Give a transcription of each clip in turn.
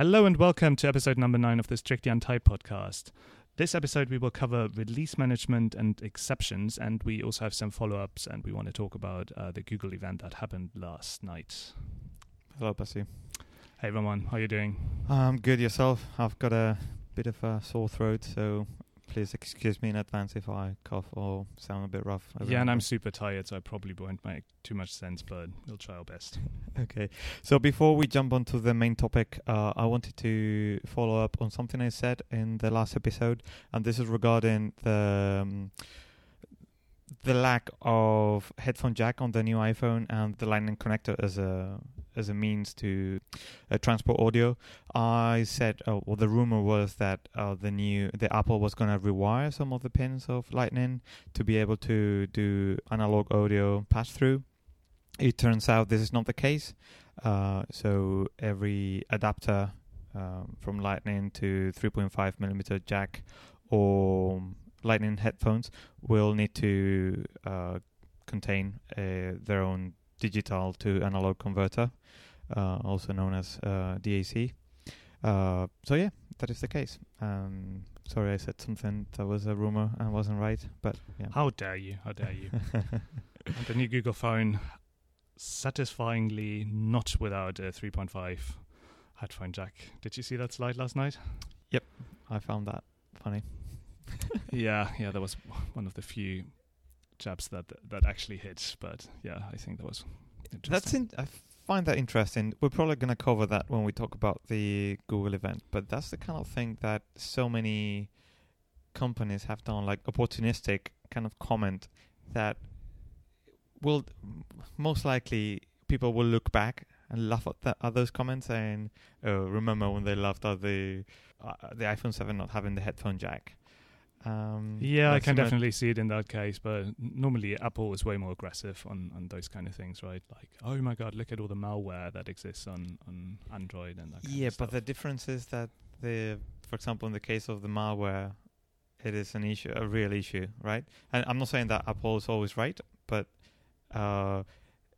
Hello and welcome to episode number nine of the Strictly Untied podcast. This episode, we will cover release management and exceptions, and we also have some follow ups, and we want to talk about uh, the Google event that happened last night. Hello, Pasi. Hey, Roman, how are you doing? I'm um, good yourself. I've got a bit of a sore throat, so please excuse me in advance if I cough or sound a bit rough. Yeah, and I'm super tired, so I probably won't make too much sense, but we'll try our best. okay. So before we jump onto the main topic, uh, I wanted to follow up on something I said in the last episode, and this is regarding the. Um, the lack of headphone jack on the new iPhone and the Lightning connector as a as a means to uh, transport audio. I said, uh, well, the rumor was that uh, the new the Apple was going to rewire some of the pins of Lightning to be able to do analog audio pass through. It turns out this is not the case. Uh, so every adapter um, from Lightning to 3.5 millimeter jack or Lightning headphones will need to uh, contain uh, their own digital to analog converter, also known as uh, DAC. Uh, so yeah, that is the case. Um, sorry, I said something that was a rumor and wasn't right, but yeah. How dare you? How dare you? and the new Google phone, satisfyingly not without a 3.5 headphone jack. Did you see that slide last night? Yep, I found that funny. yeah, yeah, that was one of the few jabs that that actually hit. But yeah, I think that was That's in, I find that interesting. We're probably going to cover that when we talk about the Google event. But that's the kind of thing that so many companies have done, like opportunistic kind of comment that will most likely people will look back and laugh at, that, at those comments and oh, remember when they laughed at the uh, the iPhone 7 not having the headphone jack um, yeah, I can definitely see it in that case, but normally Apple is way more aggressive on, on those kind of things, right? Like, oh my god, look at all the malware that exists on, on Android and that. yeah, but the difference is that the, for example, in the case of the malware, it is an issue, a real issue, right? And I'm not saying that Apple is always right, but uh,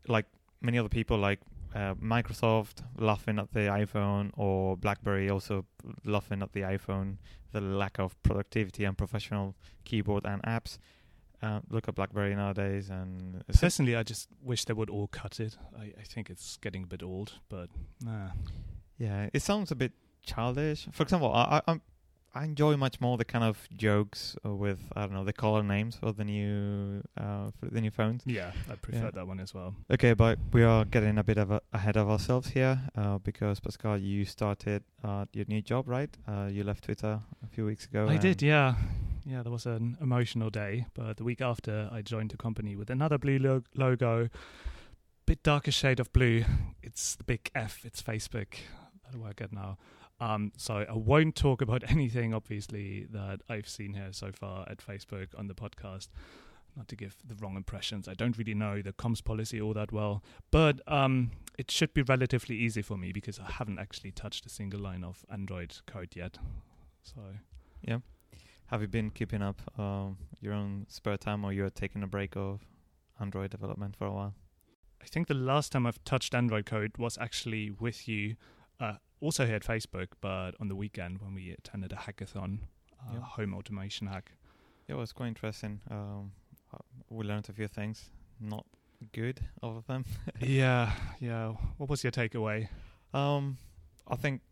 like many other people, like uh, Microsoft laughing at the iPhone or BlackBerry also laughing at the iPhone, the lack of productivity and professional keyboard and apps. Uh, look at BlackBerry nowadays, and personally, I just wish they would all cut it. I, I think it's getting a bit old, but nah. Yeah, it sounds a bit childish. For example, I, I, I'm I enjoy much more the kind of jokes with I don't know the color names for the new uh, for the new phones. Yeah, I prefer yeah. that one as well. Okay, but we are getting a bit of a, ahead of ourselves here uh, because Pascal, you started uh, your new job, right? Uh, you left Twitter a few weeks ago. I did, yeah, yeah. There was an emotional day, but the week after, I joined a company with another blue lo- logo, bit darker shade of blue. It's the big F. It's Facebook. That do I get now? Um, so I won't talk about anything, obviously, that I've seen here so far at Facebook on the podcast. Not to give the wrong impressions. I don't really know the comms policy all that well, but um, it should be relatively easy for me because I haven't actually touched a single line of Android code yet. So, yeah. Have you been keeping up um, your own spare time, or you're taking a break of Android development for a while? I think the last time I've touched Android code was actually with you uh, also here at Facebook, but on the weekend when we attended a hackathon, uh, yeah. home automation hack. Yeah, it was quite interesting. Um, uh, we learned a few things, not good, all of them. yeah, yeah. What was your takeaway? Um, I think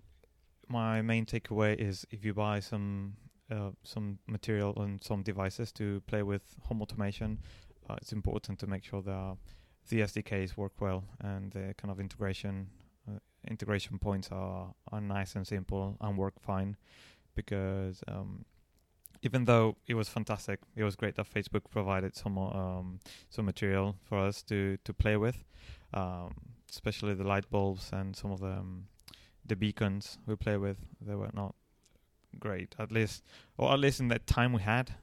my main takeaway is if you buy some uh, some material and some devices to play with home automation, uh, it's important to make sure that the SDKs work well and the kind of integration integration points are are nice and simple and work fine because um, even though it was fantastic, it was great that Facebook provided some um, some material for us to to play with, um, especially the light bulbs and some of the um, the beacons we play with. They were not great, at least, or at least in that time we had.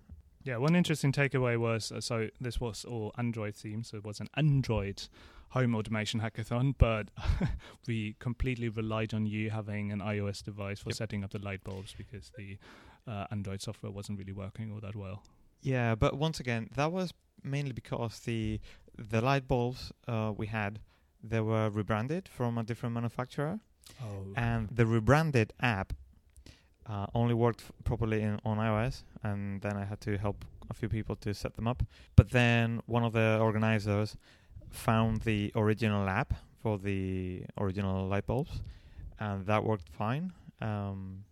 Yeah, one interesting takeaway was uh, so this was all Android themed, so it was an Android home automation hackathon, but we completely relied on you having an iOS device for yep. setting up the light bulbs because the uh, Android software wasn't really working all that well. Yeah, but once again, that was mainly because the the light bulbs uh, we had they were rebranded from a different manufacturer. Oh. and the rebranded app uh, only worked f- properly in, on iOS, and then I had to help a few people to set them up. But then one of the organizers found the original app for the original light bulbs, and that worked fine. Um,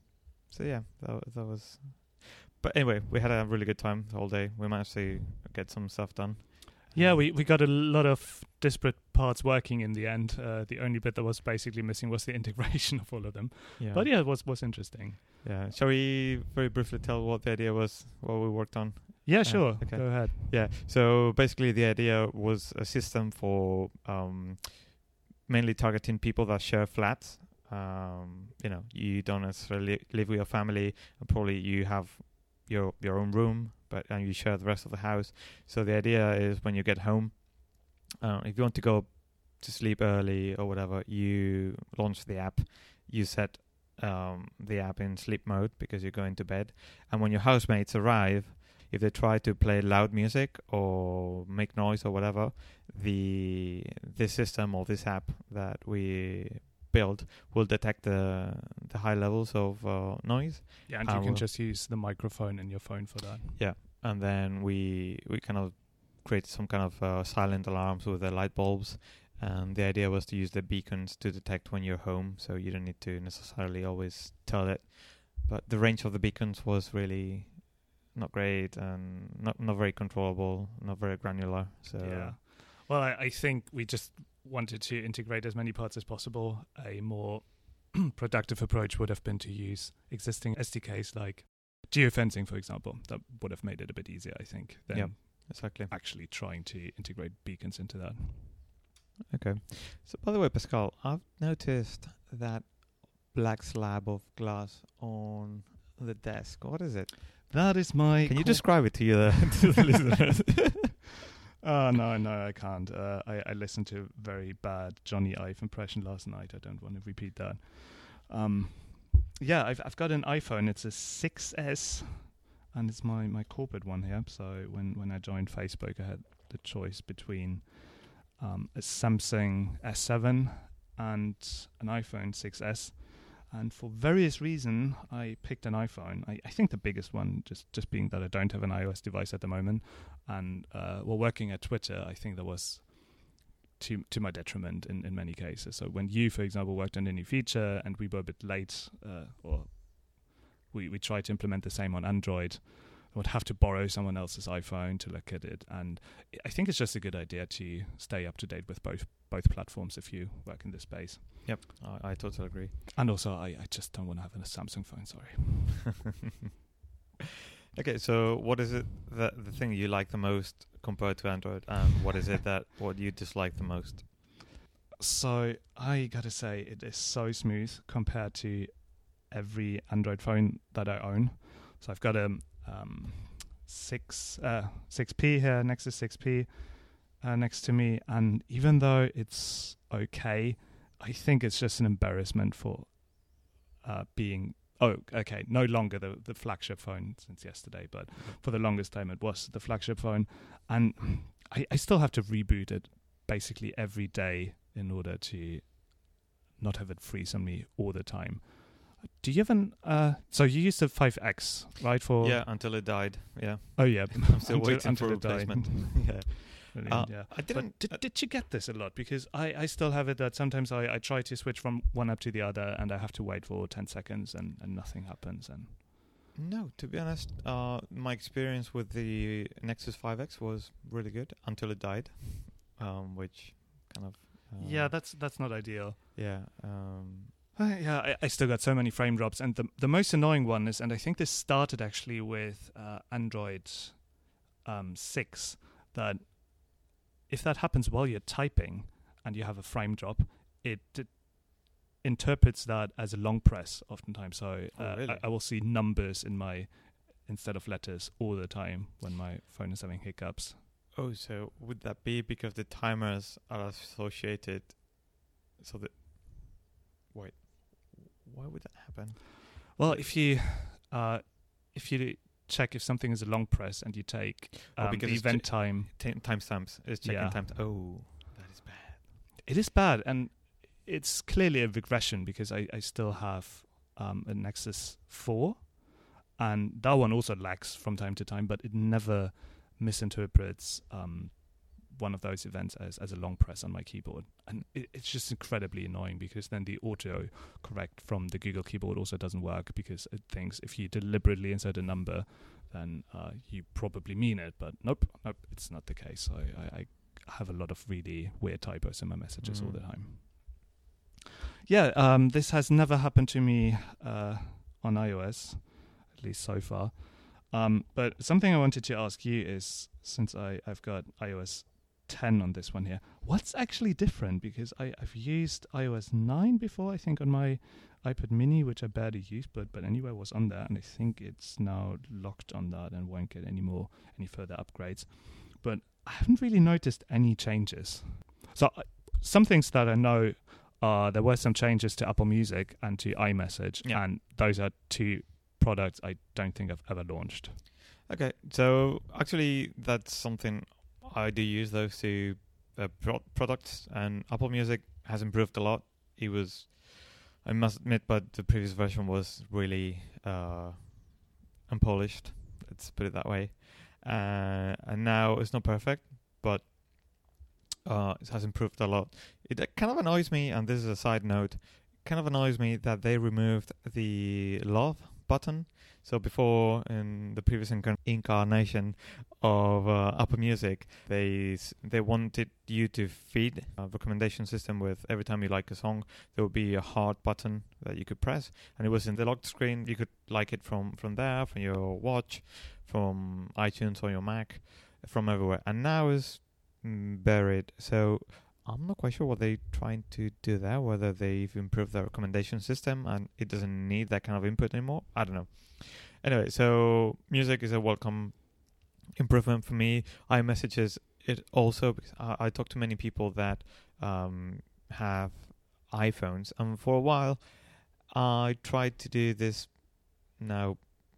so yeah, that, that was. But anyway, we had a really good time the whole day. We managed to get some stuff done. Yeah, we, we got a lot of disparate parts working in the end. Uh, the only bit that was basically missing was the integration of all of them. Yeah. But yeah, it was was interesting. Yeah. Shall we very briefly tell what the idea was, what we worked on? Yeah, sure. okay. Go ahead. Yeah. So basically, the idea was a system for um, mainly targeting people that share flats. Um, you know, you don't necessarily live with your family, and probably you have your your own room, but and you share the rest of the house. So the idea is when you get home, uh, if you want to go to sleep early or whatever, you launch the app. You set um, the app in sleep mode because you're going to bed, and when your housemates arrive, if they try to play loud music or make noise or whatever, the this system or this app that we build will detect the the high levels of uh, noise, Yeah, and I you can will- just use the microphone in your phone for that. Yeah, and then we we kind of create some kind of uh, silent alarms with the light bulbs. And the idea was to use the beacons to detect when you're home, so you don't need to necessarily always tell it. But the range of the beacons was really not great and not not very controllable, not very granular. So Yeah. Well, I, I think we just wanted to integrate as many parts as possible. A more productive approach would have been to use existing SDKs like geofencing, for example. That would have made it a bit easier, I think, than Yep. exactly. actually trying to integrate beacons into that. Okay. So, by the way, Pascal, I've noticed that black slab of glass on the desk. What is it? That is my. Can you describe it to, you, to the listeners? Oh no, no, I can't. Uh, I, I listened to a very bad Jony Ive impression last night. I don't want to repeat that. Um, yeah, I've I've got an iPhone. It's a 6S, and it's my, my corporate one here. So when when I joined Facebook, I had the choice between um, a Samsung S7 and an iPhone 6S. And for various reasons, I picked an iPhone. I, I think the biggest one, just just being that I don't have an iOS device at the moment, and uh, while working at Twitter, I think that was to to my detriment in, in many cases. So when you, for example, worked on a new feature and we were a bit late, uh, or we we tried to implement the same on Android, I would have to borrow someone else's iPhone to look at it. And I think it's just a good idea to stay up to date with both both platforms if you work in this space. yep, I, I totally agree. And also, I, I just don't want to have a Samsung phone. Sorry. okay, so what is it that the thing you like the most compared to Android, and what is it that what you dislike the most? So I gotta say, it is so smooth compared to every Android phone that I own. So I've got a um, six uh, six P here, Nexus six P uh, next to me, and even though it's okay, I think it's just an embarrassment for uh, being. Oh, okay. No longer the the flagship phone since yesterday, but for the longest time it was the flagship phone, and I, I still have to reboot it basically every day in order to not have it freeze on me all the time. Do you have an? Uh, so you used the 5X, right? For yeah, until it died. Yeah, Oh yeah. I'm still Until- waiting until for replacement. yeah, Uh, yeah. I didn't. Did, did you get this a lot? Because I, I still have it that sometimes I, I try to switch from one app to the other and I have to wait for 10 seconds and, and nothing happens. And No, to be honest, uh, my experience with the Nexus 5X was really good until it died, um, which kind of. Uh, yeah, that's that's not ideal. yeah. Um, Uh, yeah, I, I still got so many frame drops, and the the most annoying one is, and I think this started actually with uh, Android um, six, that if that happens while you're typing and you have a frame drop, it, it interprets that as a long press oftentimes. So Oh, uh, really? I, I will see numbers in my instead of letters all the time when my phone is having hiccups. oh, so would that be because the timers are associated? So that. Wait. Why would that happen? Well, if you uh, if you check if something is a long press and you take um, the event time, T- timestamps. It's checking Yeah. times. Oh, that is bad. it is bad. And it's clearly a regression because I, I still have um, a Nexus 4, and that one also lags from time to time, but it never misinterprets um, one of those events as, as a long press on my keyboard. And it, it's just incredibly annoying because then the auto correct from the Google keyboard also doesn't work because it thinks if you deliberately insert a number, then uh, you probably mean it. But nope, nope, it's not the case. I, I, I have a lot of really weird typos in my messages mm. all the mm. time. Yeah, um, this has never happened to me uh, on iOS, at least so far. Um, but something I wanted to ask you is since I, I've got iOS 10 on this one here. What's actually different? Because I, I've used iOS 9 before, I think, on my iPad mini, which I barely used, but, but anyway, was on there. And I think it's now locked on that and won't get any more, any further upgrades. But I haven't really noticed any changes. So, uh, some things that I know are there were some changes to Apple Music and to iMessage, yeah. and those are two products I don't think I've ever launched. Okay, so actually, that's something I do use those two uh, pro- products, and Apple Music has improved a lot. It was, I must admit, but the previous version was really uh, unpolished. Let's put it that way. Uh, and now it's not perfect, but uh, it has improved a lot. It kind of annoys me, and this is a side note. Kind of annoys me that they removed the love button so before, in the previous inc- incarnation of uh, Apple Music, they they wanted you to feed a recommendation system with every time you like a song, there would be a heart button that you could press, and it was in the locked screen. You could like it from from there, from your watch, from iTunes or your Mac, from everywhere. And now it's mm, buried. So I'm not quite sure what they're trying to do there, whether they've improved the recommendation system and it doesn't need that kind of input anymore. I don't know. Anyway, so music is a welcome improvement for me. iMessages it also because I, I talk to many people that um, have iPhones, and for a while I tried to do this now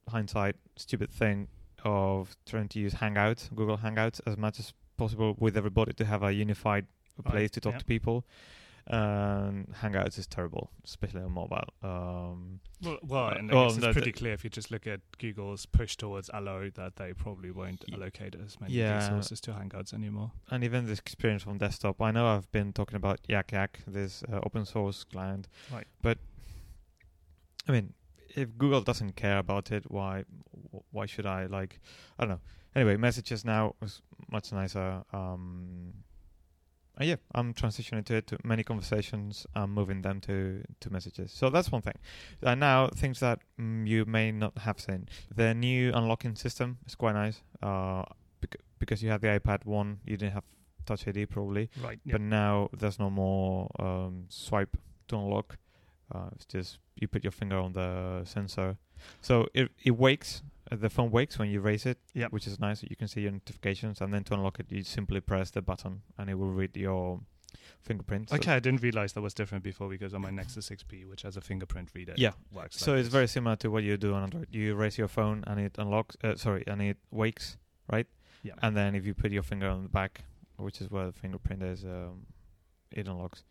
hindsight stupid thing of trying to use Hangouts, Google Hangouts, as much as possible with everybody to have a unified place right. to talk yeah. to people. And Hangouts is terrible, especially on mobile. Um, well, well, and well, it's no, pretty clear if you just look at Google's push towards Allo that they probably won't allocate as many yeah. resources to Hangouts anymore. And even this experience from desktop, I know I've been talking about YakYak, this uh, open source client, right? But I mean, if Google doesn't care about it, why why should I? Like, I don't know. Anyway, messages now is much nicer. Um, uh, yeah, I'm transitioning to it to many conversations. I'm moving them to to messages. So that's one thing. And now things that mm, you may not have seen. The new unlocking system is quite nice. Uh, bec- because you have the iPad one, you didn't have Touch ID probably. Right. Yep. But now there's no more um, swipe to unlock. Uh, it's just you put your finger on the sensor. So it it wakes uh, the phone wakes when you raise it, yep. which is nice. You can see your notifications, and then to unlock it, you simply press the button, and it will read your fingerprint. Okay, so I didn't realize that was different before because on my Nexus 6P, which has a fingerprint reader, yeah, works. So like it's this. very similar to what you do on Android. You raise your phone, and it unlocks. Uh, sorry, and it wakes, right? Yeah. And then if you put your finger on the back, which is where the fingerprint is, um, it unlocks.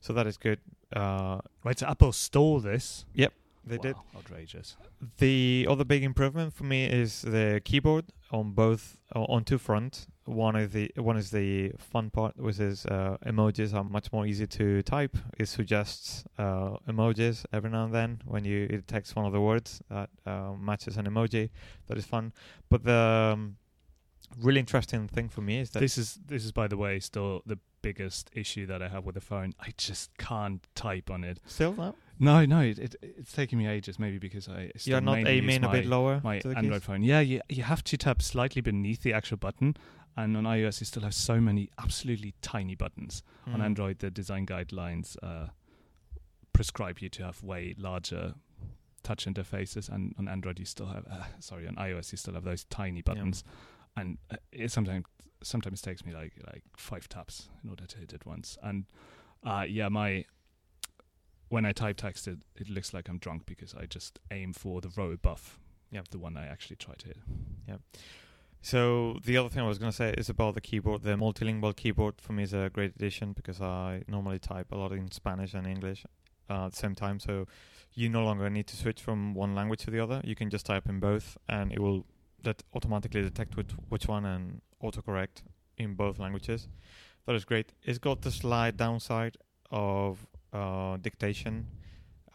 So that is good. Uh, right, so Apple stole this. Yep. They wow, did. Outrageous. The other big improvement for me is the keyboard on both on two fronts. One is the one is the fun part, which is uh, emojis are much more easy to type. It suggests uh, emojis every now and then when you it text one of the words that uh, matches an emoji. That is fun. But the um, really interesting thing for me is that this is this is by the way still the biggest issue that I have with the phone. I just can't type on it. Still no. No, no, it, it, it's taking me ages. Maybe because I you're not aiming my, a bit lower. My Android keys? phone, yeah, you you have to tap slightly beneath the actual button, and on iOS you still have so many absolutely tiny buttons. Mm. On hmm. Android, the design guidelines uh, prescribe you to have way larger touch interfaces, and on Android you still have, uh, sorry, on iOS you still have those tiny buttons, yeah. And uh, it sometimes sometimes takes me like like five taps in order to hit it once, and uh, yeah, my when I type text, it, it looks like I'm drunk because I just aim for the row above. Yeah, the one I actually try to hit. Yeah. So the other thing I was going to say is about the keyboard. The multilingual keyboard for me is a great addition because I normally type a lot in Spanish and English uh, at the same time. So you no longer need to switch from one language to the other. You can just type in both, and it will that automatically detect which which one and autocorrect in both languages. That is great. It's got the slight downside of uh, dictation.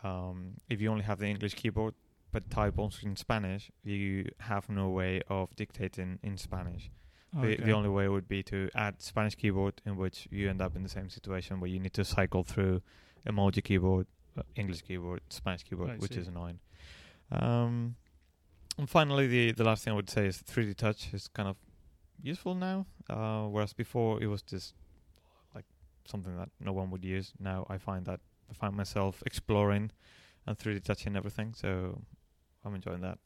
Um, if you only have the English keyboard, but type also in Spanish, you have no way of dictating in Spanish. Okay. The, the only way would be to add Spanish keyboard, in which you end up in the same situation where you need to cycle through emoji keyboard, uh, English keyboard, Spanish keyboard, I which see. is annoying. Um, and finally, the the last thing I would say is 3D Touch is kind of useful now, uh, whereas before it was just like something that no one would use. Now I find that I find myself exploring and 3D touching everything, so I'm enjoying that.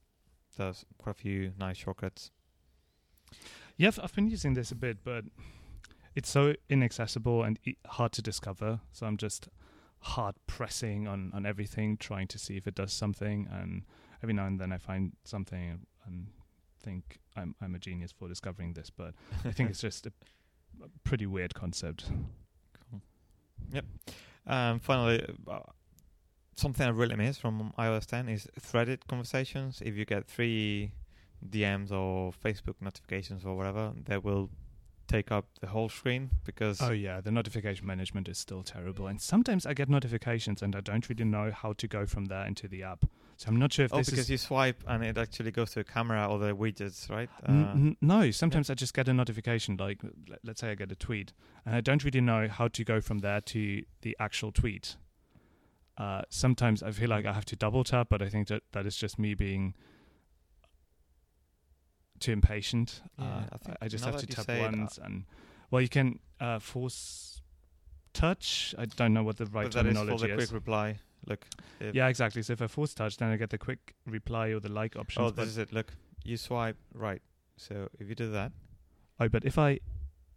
There's quite a few nice shortcuts. Yeah, I've, been using this a bit, but it's so inaccessible and e- hard to discover. So I'm just hard pressing on, on everything, trying to see if it does something. And every now and then I find something and, think I'm I'm a genius for discovering this. But I think it's just a, a pretty weird concept. Yep. Um, finally, uh, something I really miss from iOS 10 is threaded conversations. If you get three DMs or Facebook notifications or whatever, they will take up the whole screen because Oh yeah, the notification management is still terrible. And sometimes I get notifications and I don't really know how to go from there into the app. So I'm not sure if oh, this because is you swipe and it actually goes to a camera or the widgets, right? Uh, N- n- no, sometimes I just get a notification, like let- let's say I get a tweet, and I don't really know how to go from there to the actual tweet. Uh, sometimes I feel like I have to double tap, but I think that that is just me being too impatient. Yeah, uh, I think I, just have to tap it, uh, once, and well, you can uh, force touch. I don't know what the right but that is for terminology the quick reply. Look. Yeah, exactly. So if I force touch, then I get the quick reply or the like option. Oh, this is it. Look, you swipe right. So if you do that, oh, but if I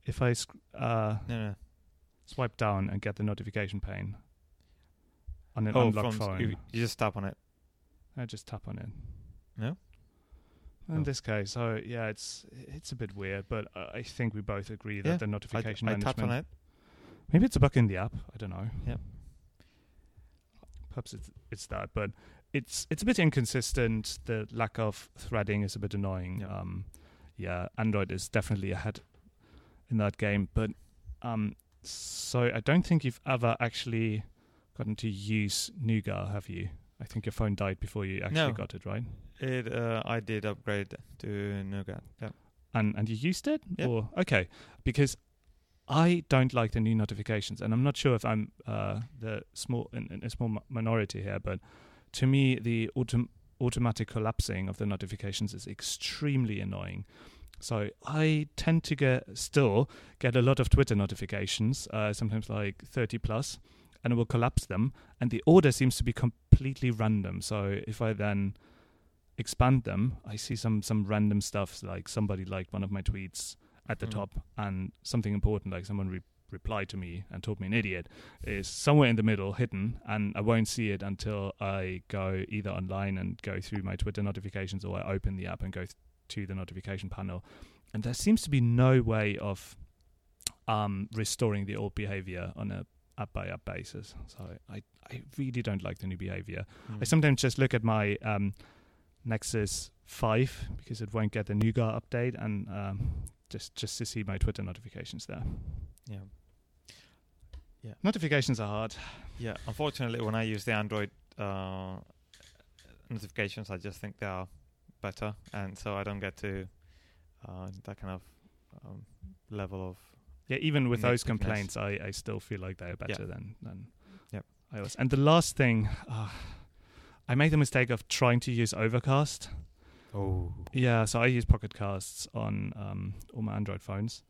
if I sc- uh, no, no. swipe down and get the notification pane on an Oh, unlocked phone. you, you just tap on it. I just tap on it. No? In Oh. this case, so yeah, it's it's a bit weird, but I think we both agree that Yeah, the I, notification I management. tapped on it. Maybe it's a bug in the app. I don't know. Yep. Perhaps it's it's that, but it's it's a bit inconsistent. The lack of threading is a bit annoying. Yep. Um, yeah, Android is definitely ahead in that game, but um, so I don't think you've ever actually gotten to use Nougat, have you? I think your phone died before you actually No. got it, right? It. Uh, I did upgrade to Nougat. Yeah. and and you used it Yep. or okay because i don't like the new notifications and i'm not sure if i'm uh the small in, in a small mi- minority here but to me the autom- automatic collapsing of the notifications is extremely annoying. So i tend to get still get a lot of twitter notifications uh sometimes like 30 plus and it will collapse them and the order seems to be completely random. So if i then expand them, I see some some random stuff like somebody liked one of my tweets at the Mhm. top, and something important like someone re- replied to me and told me an idiot is somewhere in the middle, hidden, and I won't see it until I go either online and go through my Twitter notifications, or I open the app and go th- to the notification panel, and there seems to be no way of um, restoring the old behavior on a app by app basis. So I I really don't like the new behavior. I Mm. sometimes just look at my um, Nexus 5 because it won't get the Nougat update and um, just just to see my Twitter notifications there. Yeah. Yeah. Notifications are hard. Yeah. Unfortunately, when I use the Android uh, notifications, I just think they are better, and so I don't get to uh, that kind of um, level of. Yeah, even with those complaints, I, I still feel like they are better than than Yep. iOS. And the last thing, uh, I made the mistake of trying to use Overcast. Oh. Yeah, so I use Pocket Casts on um, all my Android phones.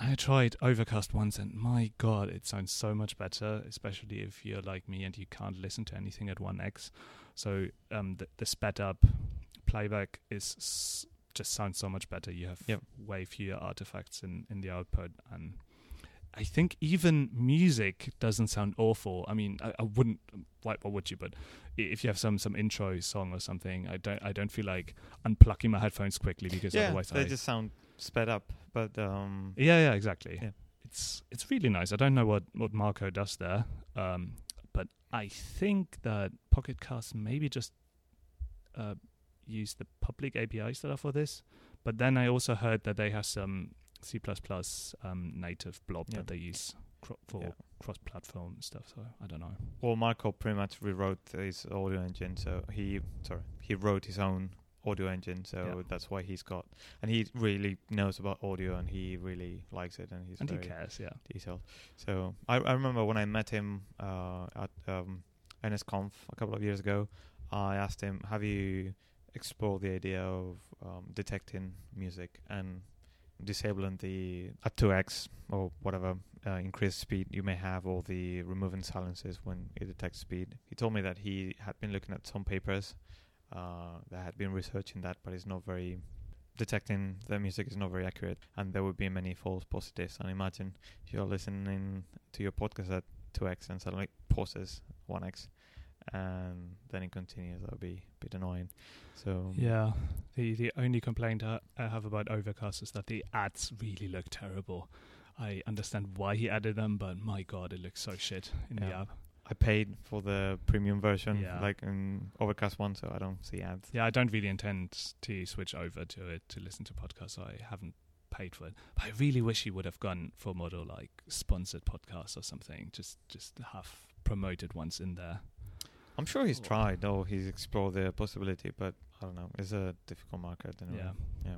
I tried Overcast once, and my god, it sounds so much better, especially if you're like me and you can't listen to anything at 1x. So um, the, the sped up playback is s- just sounds so much better. You have Yep. way fewer artifacts in, in the output, and I think even music doesn't sound awful. I mean, I, I wouldn't. Why, what would you? But if you have some some intro song or something, I don't I don't feel like unplugging my headphones quickly because yeah, otherwise they I just sound sped up. But um, yeah yeah exactly. Yeah. It's it's really nice. I don't know what what Marco does there, um, but I think that Pocket Cast maybe just uh, use the public APIs that are for this. But then I also heard that they have some C++ um, native blob Yeah. that they use cro- for Yeah. cross-platform stuff. So I don't know. well, Marco pretty much rewrote his audio engine. So he sorry he wrote his own audio engine. So Yeah. that's why he's got and he really knows about audio and he really likes it and he's and he very cares, yeah. detailed. So I, I remember when I met him uh, at um, NSConf a couple of years ago, I asked him, "Have you explored the idea of um, detecting music and disabling the at 2x or whatever uh, increased speed you may have, or the removing silences when it detects speed?" He told me that he had been looking at some papers uh, that had been researching that, but it's not very detecting the music is not very accurate and there would be many false positives and imagine if you're listening to your podcast at 2x and suddenly pauses 1x and then it continues that would be a bit annoying so Yeah. The the only complaint I, I have about Overcast is that the ads really look terrible. I understand why he added them, but my god, it looks so shit in the app. i paid for the premium version Yeah. like in overcast one so i don't see ads Yeah, I don't really intend to switch over to it to listen to podcasts. so I haven't paid for it. But I really wish he would have gone for model like sponsored podcasts or something. Just just have promoted ones in there. I'm sure he's tried or he's explored the possibility but i don't know it's a difficult market anyway. Yeah.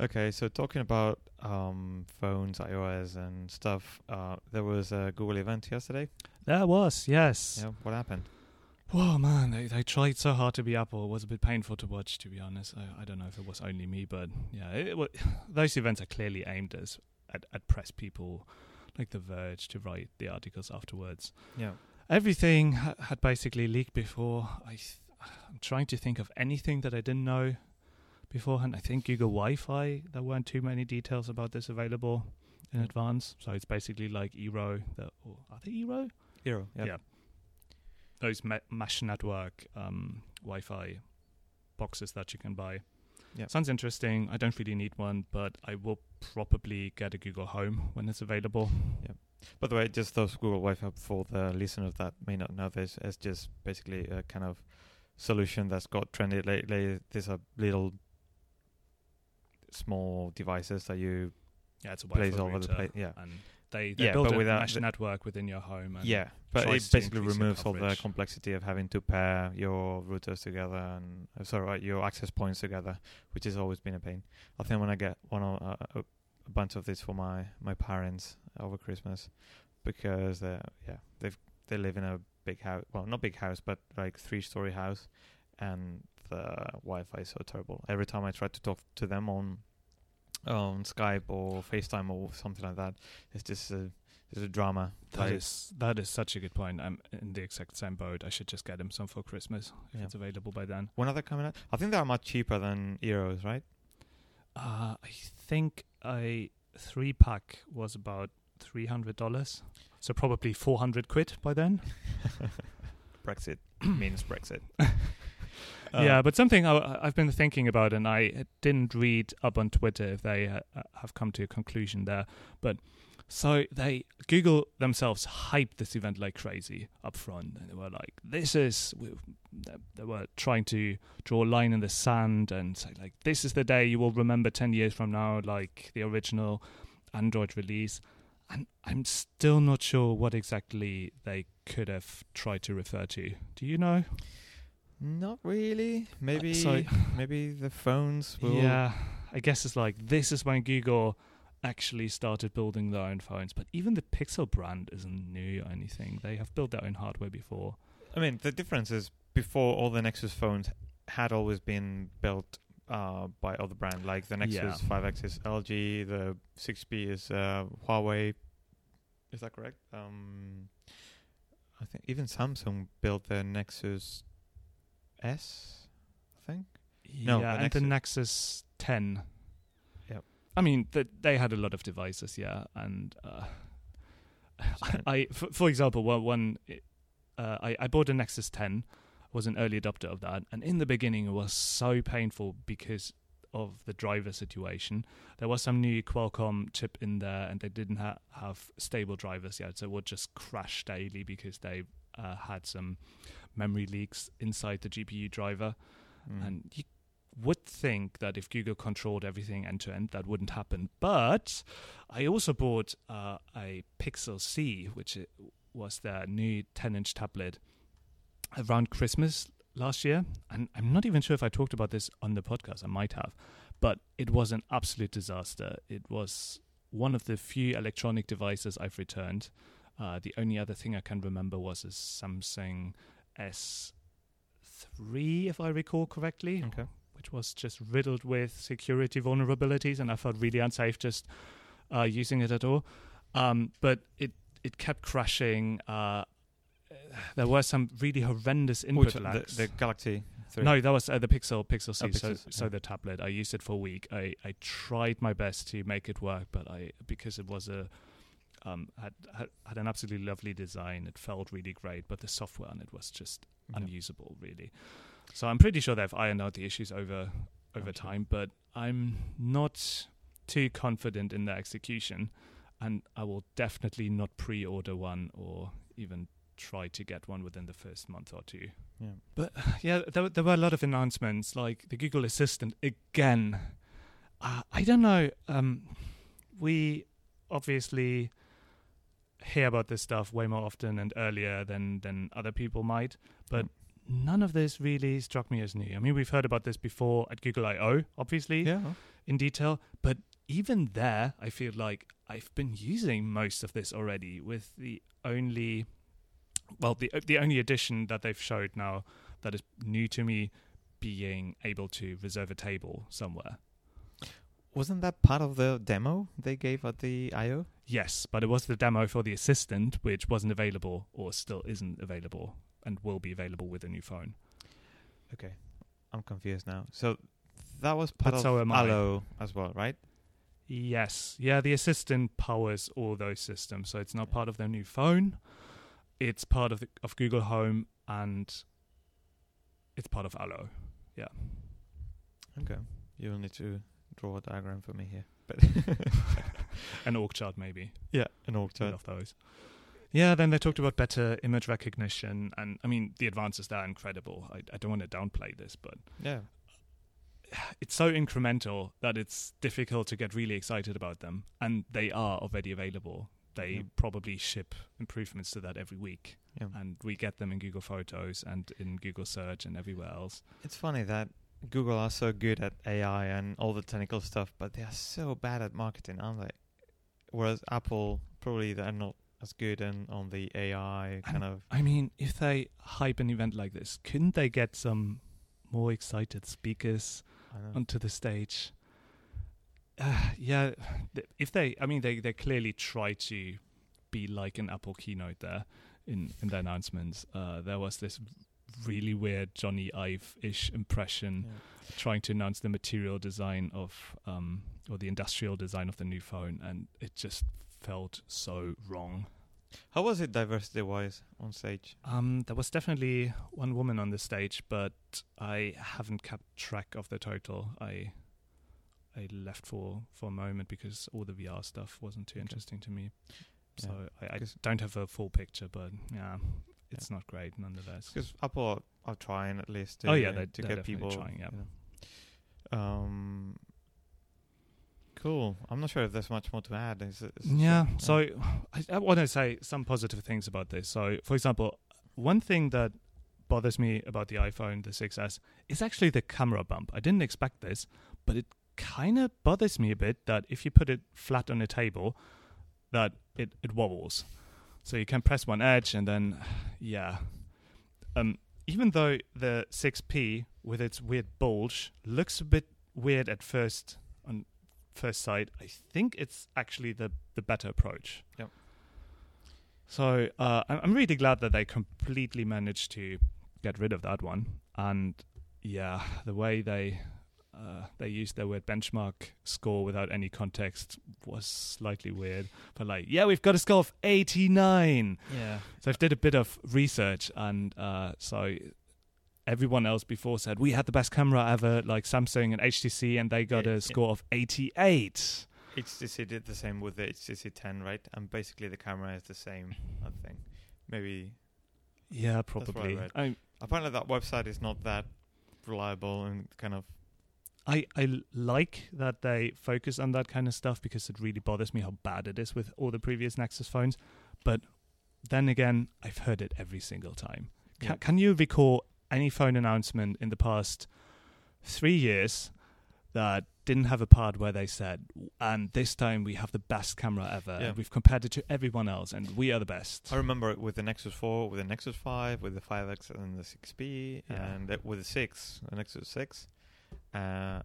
Okay, so talking about um, phones, iOS, and stuff, uh, there was a Google event yesterday. There was, yes. Yeah, what happened? Oh man, they they tried so hard to be Apple. It was a bit painful to watch, to be honest. I, I don't know if it was only me, but yeah, it, wa those events are clearly aimed as at, at press people like The Verge to write the articles afterwards. Yeah, Everything had basically leaked before. I th- I'm trying to think of anything that I didn't know beforehand. I think Google Wi-Fi. There weren't too many details about this available in advance, so it's basically like Eero. The, or are they Eero? Hero. Yeah. Yeah. those me- mesh network um, Wi-Fi boxes that you can buy. Yeah. Sounds interesting. I don't really need one, but I will probably get a Google Home when it's available. By the way, just those Google Wi-Fi for the listeners that may not know this, it's just basically a kind of solution that's got trendy lately. These are little small devices that you Yeah, it's a place Wi-Fi all over the place. Yeah, and they, they Yeah, build a without mesh network within your home. And yeah, but it basically removes all the complexity of having to pair your routers together and uh, sorry, right, your access points together, which has always been a pain. I think when I get one of, uh, a, bunch of this for my my parents over Christmas, because they yeah they've they live in a big house, well not big house, but like three story house, and the Wi-Fi is so terrible. Every time I try to talk to them on on Skype or FaceTime or something like that, it's just a it's a drama. That Like, is that is such a good point. I'm in the exact same boat. I should just get him some for Christmas if Yeah. it's available by then. When are they coming out? I think they are much cheaper than Eeros, right? Uh, I think a three pack was about three hundred dollars, so probably four hundred quid by then. Brexit means Brexit. Uh, yeah, but something I, I've been thinking about, and I didn't read up on Twitter if they uh, uh, have come to a conclusion there. But so they Google themselves hyped this event like crazy up front, and they were like, "This is." They were trying to draw a line in the sand and say like, "This is the day you will remember ten years from now, like the original Android release." And I'm still not sure what exactly they could have tried to refer to. Do you know? Not really. Maybe so- maybe the phones will. Yeah, I guess it's like this is when Google actually started building their own phones. But even the Pixel brand isn't new or anything. They have built their own hardware before. I mean, the difference is before all the Nexus phones had always been built uh, by other brand, like the Nexus Yeah. 5X is LG, the 6P is uh, Huawei. Is that correct? Um, I think even Samsung built the Nexus S. I think. No, yeah, the and the Nexus- Nexus 10. Yep. I mean, th- they had a lot of devices, yeah, and uh, I, for, for example, one, one uh, I, I bought a Nexus 10, was an early adopter of that, and in the beginning it was so painful because of the driver situation. There was some new Qualcomm chip in there, and they didn't ha- have stable drivers yet, so it would just crash daily because they uh, had some memory leaks inside the GPU driver. Mm. And you would think that if Google controlled everything end to end, that wouldn't happen. But I also bought uh, a Pixel C, which was their new 10 inch tablet around Christmas last year. And I'm not even sure if I talked about this on the podcast. I might have. But it was an absolute disaster. It was one of the few electronic devices I've returned. Uh, the only other thing I can remember was a Samsung S3, if I recall correctly okay. which was just riddled with security vulnerabilities, and I felt really unsafe just uh, using it at all. Um, but it it kept crashing. Uh, there were some really horrendous input Which, the, lags. the Galaxy 3. no, that was uh, the Pixel Pixel C. Oh, so, so yeah. the tablet. I used it for a week. I, I tried my best to make it work, but I because it was a um, had, had had an absolutely lovely design. It felt really great, but the software on it was just Yeah. unusable, really. So I'm pretty sure they've ironed out the issues over over Okay. time, but I'm not too confident in the execution, and I will definitely not pre-order one or even try to get one within the first month or two. Yeah. But yeah, there, there were a lot of announcements, like the Google Assistant again. Uh, I don't know. Um, we obviously hear about this stuff way more often and earlier than than other people might, but mm. none of this really struck me as new. I mean, we've heard about this before at Google I/O, obviously Yeah. in detail, but even there, I feel like I've been using most of this already. With the only, well, the the only addition that they've showed now that is new to me being able to reserve a table somewhere. Wasn't that part of the demo they gave at the I/O? Yes, but it was the demo for the assistant, which wasn't available or still isn't available and will be available with a new phone. Okay, I'm confused now. So that was part But of so I. Allo as well, right? Yes. Yeah, the assistant powers all those systems. So it's not Yeah. part of their new phone. It's part of the, of Google Home and it's part of Allo. Yeah. Okay, you'll need to draw a diagram for me here. But An org chart maybe. yeah, an org chart. of those. Yeah, then they talked about better image recognition and I mean the advances there are incredible. I, I don't want to downplay this, but Yeah, it's so incremental that it's difficult to get really excited about them. And they are already available. They Yeah. probably ship improvements to that every week. yeah. and we get them in Google Photos and in Google Search and everywhere else. It's funny that Google are so good at AI and all the technical stuff, but they are so bad at marketing, aren't they? Whereas Apple probably they're not as good in, on the AI kind of. I mean, if they hype an event like this, couldn't they get some more excited speakers I don't know. onto the stage? Uh, yeah, th- if they, I mean, they they clearly try to be like an Apple keynote there in in their announcements. Uh, there was this really weird Jony Ive-ish impression Yeah. trying to announce the material design of um or the industrial design of the new phone and it just felt so wrong How was it diversity wise on stage? um there was definitely one woman on the stage but i haven't kept track of the total i i left for for a moment because all the vr stuff wasn't too Okay. interesting to me so Yeah. I, I 'Cause- don't have a full picture but yeah it's not great nonetheless Because Apple are, are trying at least to, Oh, yeah, they- to they're get people. trying, yeah. you know. Um, cool. I'm not sure if there's much more to add. Is it, is it- Yeah. So I, I want to say some positive things about this. So, for example, one thing that bothers me about the iPhone, the 6S, is actually the camera bump. I didn't expect this, but it kind of bothers me a bit that if you put it flat on a table, that it, it wobbles. So you can press one edge and then, yeah. Um, even though the 6P with its weird bulge looks a bit weird at first on first sight, I think it's actually the the better approach. Yep. So uh, I'm I'm really glad that they completely managed to get rid of that one, and yeah, the way they uh, they used their word benchmark score without any context was slightly weird. But like, yeah, we've got a score of 89. Yeah. So I did a bit of research, and uh, so everyone else before said we had the best camera ever, like Samsung and HTC, and they got Yeah, a yeah. score of 88. HTC did the same with the HTC 10, right? And basically the camera is the same, I think. Maybe. Yeah, what I probably. read. I, Apparently that website is not that reliable and kind of. I I like that they focus on that kind of stuff because it really bothers me how bad it is with all the previous Nexus phones. But then again, I've heard it every single time. Can, Yeah. can you recall any phone announcement in the past three years that didn't have a part where they said, "And this time we have the best camera ever. Yeah. and We've compared it to everyone else, and we are the best." I remember with the Nexus 4, with the Nexus 5, with the 5X and the 6P, Yeah. and with the 6, the Nexus 6. Uh,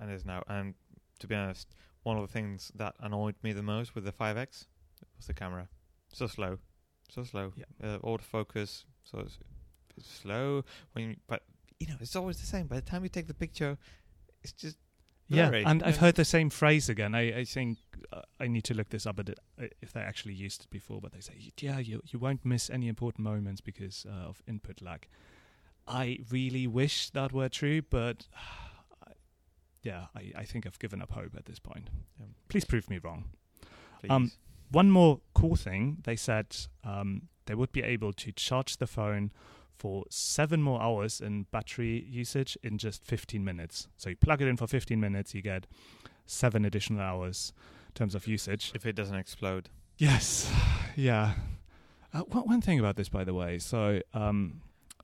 and is now. And to be honest, one of the things that annoyed me the most with the 5X was the camera. So slow. So slow. Yeah. Uh, autofocus, so it's, it's slow. When you, But, you know, it's always the same. By the time you take the picture, it's just. Yeah, blurry. and I've heard the same phrase again. I, I think uh, I need to look this up, but uh, if they actually used it before, but they say, yeah, you you won't miss any important moments because uh, of input lag. I really wish that were true, but yeah, I, I think I've given up hope at this point. Yeah. Please prove me wrong. Um, One more cool thing they said um, they would be able to charge the phone for seven more hours in battery usage in just 15 minutes. So you plug it in for 15 minutes, you get seven additional hours in terms of usage. if it doesn't explode. Yes, yeah. Uh, one, one thing about this, by the way, so um,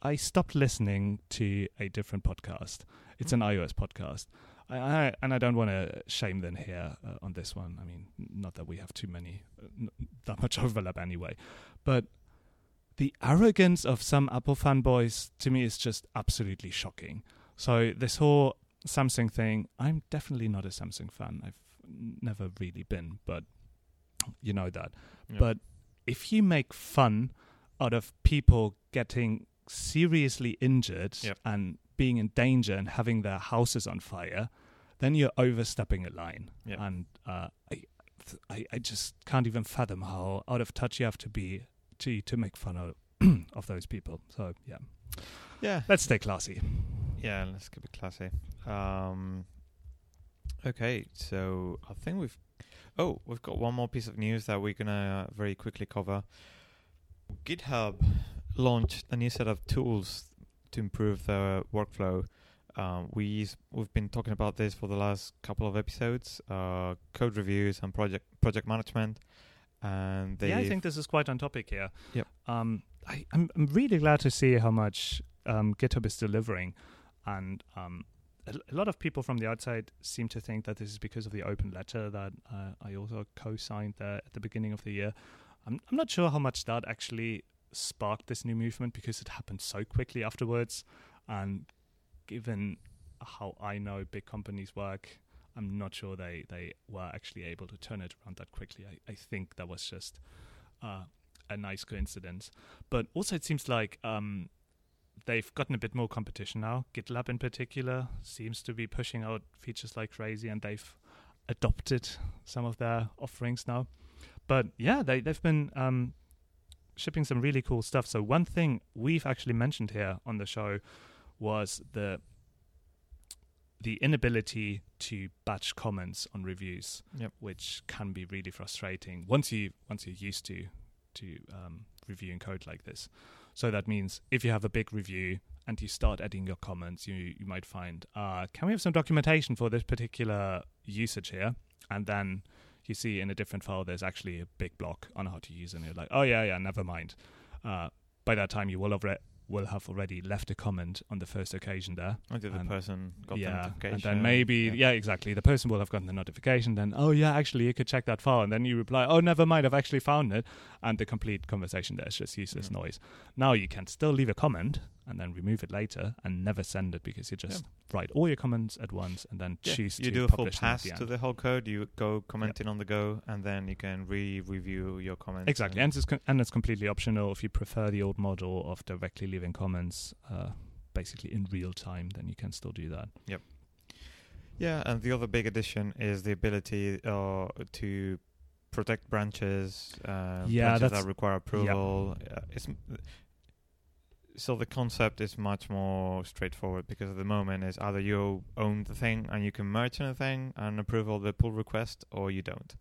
I stopped listening to a different podcast. It's an iOS podcast. I, I, and I don't want to shame them here uh, on this one. I mean, not that we have too many, uh, n- that much overlap anyway. But the arrogance of some Apple fanboys to me is just absolutely shocking. So, this whole Samsung thing, I'm definitely not a Samsung fan. I've never really been, but you know that. Yeah. But if you make fun out of people getting seriously injured Yep. and being in danger and having their houses on fire, then you're overstepping a line. Yep. And uh, I, I, I just can't even fathom how out of touch you have to be to to make fun of of those people. So yeah, yeah. let's stay classy. Yeah, let's keep it classy. Um, okay, so I think we've. Oh, we've got one more piece of news that we're gonna very quickly cover. GitHub launched a new set of tools to improve the workflow. Um, we we've been talking about this for the last couple of episodes. Uh, code reviews and project project management, and yeah, I think this is quite on topic here. Yep. Um, I, I'm I'm really glad to see how much um, GitHub is delivering, and um, a, a lot of people from the outside seem to think that this is because of the open letter that uh, I also co-signed there at the beginning of the year. I'm I'm not sure how much that actually sparked this new movement because it happened so quickly afterwards, and given how I know big companies work, I'm not sure they, they were actually able to turn it around that quickly. I, I think that was just uh, a nice coincidence. But also, it seems like um, they've gotten a bit more competition now. GitLab, in particular, seems to be pushing out features like crazy, and they've adopted some of their offerings now. But yeah, they, they've been um, shipping some really cool stuff. So, one thing we've actually mentioned here on the show was the the inability to batch comments on reviews, Yep. which can be really frustrating once you once you're used to to um, reviewing code like this. So that means if you have a big review and you start adding your comments, you you might find, uh, can we have some documentation for this particular usage here? And then you see in a different file there's actually a big block on how to use it, and you're like, oh yeah, yeah, never mind. Uh, by that time, you will have re- will have already left a comment on the first occasion there. Until the and- person got the notification. and then maybe yeah. yeah. exactly. The person will have gotten the notification. Then oh yeah, actually you could check that file, and then you reply, oh never mind, I've actually found it, and the complete conversation there is just useless Yeah. noise. Now you can still leave a comment and then remove it later and never send it because you just write all your comments at once and then Yeah, choose you to do a full pass the to the whole code. You go commenting on the go, and then you can re-review your comments. Exactly, and it's co- and it's completely optional. If you prefer the old model of directly leaving comments, uh, basically in real time, then you can still do that. Yep. Yeah, and the other big addition is the ability uh, to protect branches. Uh, Yeah, branches that require approval. Uh, it's m- so the concept is much more straightforward because at the moment is either you own the thing and you can merge anything and approve all the pull request, or you don't.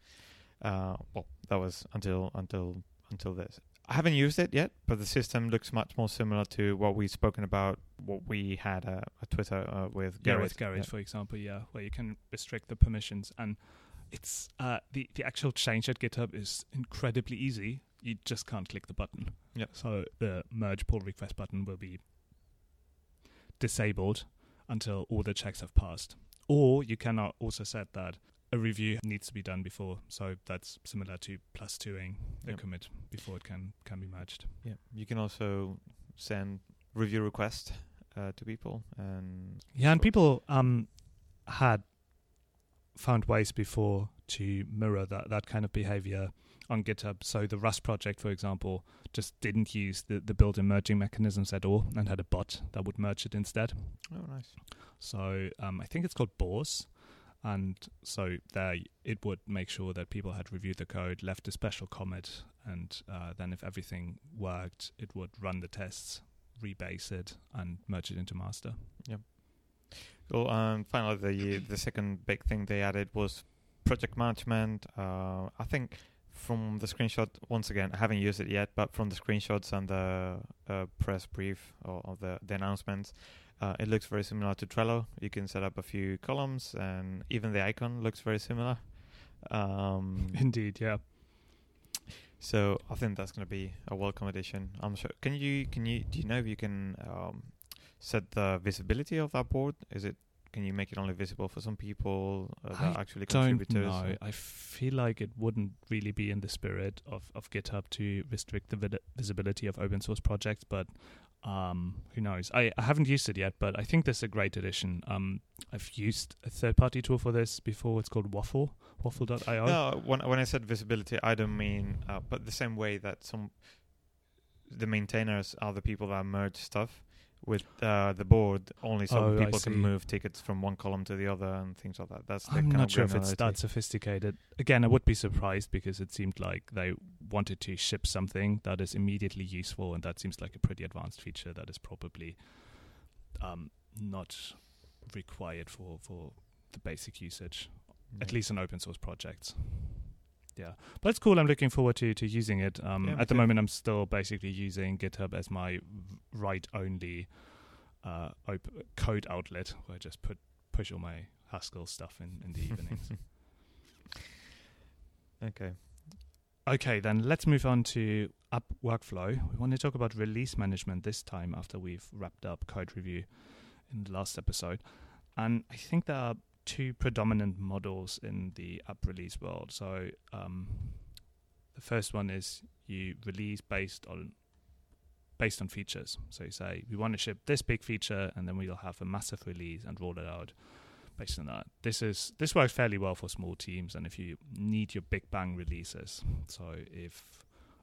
Uh, well, that was until until until this. I haven't used it yet, but the system looks much more similar to what we've spoken about, what we had uh, at Twitter uh, with Yeah, with Gerrit, Yeah. for example, yeah, where you can restrict the permissions, and it's uh, the the actual change at GitHub is incredibly easy. You just can't click the button. Yep. So the merge pull request button will be disabled until all the checks have passed. Or you can also set that a review needs to be done before. So that's similar to plus twoing the Yep. commit before it can can be merged. Yeah, you can also send review requests uh, to people, and Yeah, and people um had found ways before to mirror that that kind of behavior on GitHub. So the Rust project, for example, just didn't use the, the built-in merging mechanisms at all and had a bot that would merge it instead. Oh, nice. So um, I think it's called Bors. And so there it would make sure that people had reviewed the code, left a special comment, and uh, then if everything worked, it would run the tests, rebase it, and merge it into master. Yep. Well, and finally, the the second big thing they added was project management. Uh, I think from the screenshot, once again, I haven't used it yet, but from the screenshots and the uh, press brief or, or the the announcements, uh, it looks very similar to Trello. You can set up a few columns, and even the icon looks very similar. Um, Indeed, yeah. So I think that's going to be a welcome addition. I'm sure. Can you can you do you know if you can um, set the visibility of that board? Is it can you make it only visible for some people uh, that I actually Don't contributors? know. I feel like it wouldn't really be in the spirit of, of GitHub to restrict the vid- visibility of open source projects, but um, who knows? I, I haven't used it yet, but I think this is a great addition. Um, I've used a third party tool for this before. It's called Waffle, waffle.io. No, when when I said visibility, I don't mean, uh, but the same way that some the maintainers are the people that merge stuff with uh, the board. Only some Oh, people can move tickets from one column to the other and things like that. That's I'm not sure if it's that sophisticated. Again, I would be surprised because it seemed like they wanted to ship something that is immediately useful, and that seems like a pretty advanced feature that is probably um, not required for, for the basic usage, at least in open source projects. Yeah, but it's cool. I'm looking forward to, to using it. Um, Yeah, at the too. moment, I'm still basically using GitHub as my write only uh, op- code outlet, where I just put push all my Haskell stuff in, in the evenings. Okay. Okay, then let's move on to app workflow. We want to talk about release management this time after we've wrapped up code review in the last episode. And I think there are two predominant models in the app release world. So um, the first one is you release based on based on features. So you say we want to ship this big feature, and then we'll have a massive release and roll it out based on that. This is this works fairly well for small teams, and if you need your big bang releases. So if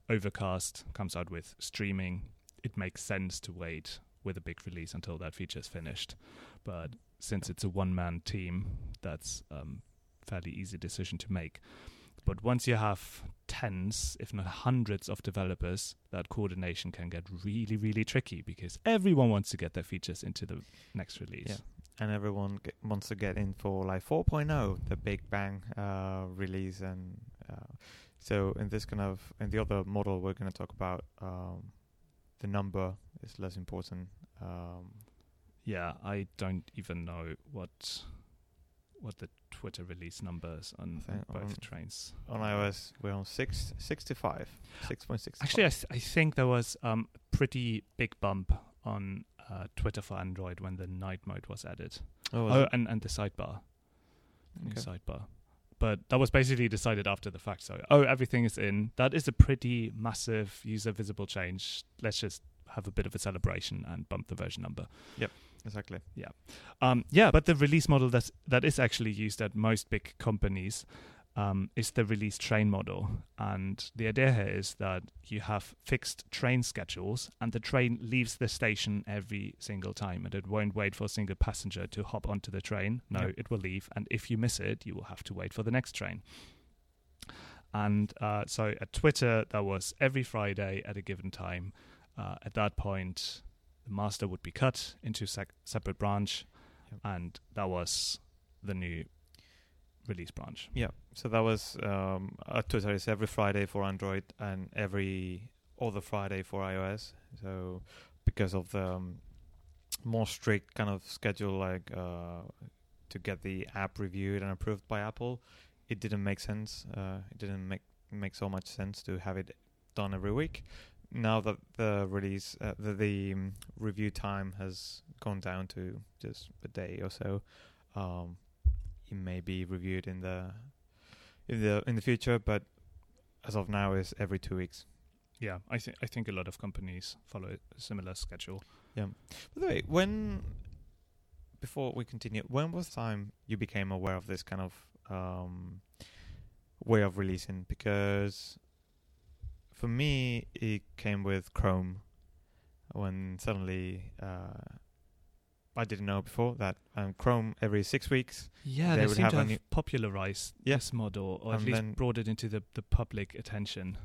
Overcast comes out with streaming, it makes sense to wait with a big release until that feature is finished. But since it's a one man team, that's um, fairly easy decision to make. But once you have tens, if not hundreds of developers, that coordination can get really, really tricky because everyone wants to get their features into the next release. Yeah. and everyone ge- wants to get in for like 4.0 the big bang uh, release and uh, so in this kind of in the other model we're going to talk about um, the number is less important um, Yeah, I don't even know what what the Twitter release numbers on, on both on- trains. on iOS we're on 6 65 6.6 Actually, I, th- I think there was um, a pretty big bump on uh, Twitter for Android when the night mode was added. oh, Oh, and, and the sidebar. New sidebar. But that was basically decided after the fact. So, oh, everything is in. That is a pretty massive user visible change. Let's just have a bit of a celebration and bump the version number. Exactly Yeah. Um, yeah, but the release model that's, that is actually used at most big companies um, is the release train model. And the idea here is that you have fixed train schedules, and the train leaves the station every single time, and it won't wait for a single passenger to hop onto the train. No, Yep. it will leave, and if you miss it, you will have to wait for the next train. And uh, so at Twitter, that was every Friday at a given time. Uh, at that point, the master would be cut into sec- separate branch, Yep. and that was the new release branch. Yeah. So that was um, uh, Twitter is every Friday for Android and every other Friday for iOS. So because of the um, more strict kind of schedule, like uh, to get the app reviewed and approved by Apple, it didn't make sense. Uh, it didn't make make so much sense to have it done every week. Now that the release, uh, the, the um, review time has gone down to just a day or so, um, it may be reviewed in the in the in the future, but as of now is every two weeks. Yeah, I think I think a lot of companies follow a similar schedule. Yeah. By the way, when before we continue, when was the time you became aware of this kind of um, way of releasing? Because for me, it came with Chrome when suddenly uh, I didn't know before that um, Chrome every six weeks. Yeah, They they, would seem have to have popularized Yeah. this model, or at least brought it into the, the public attention.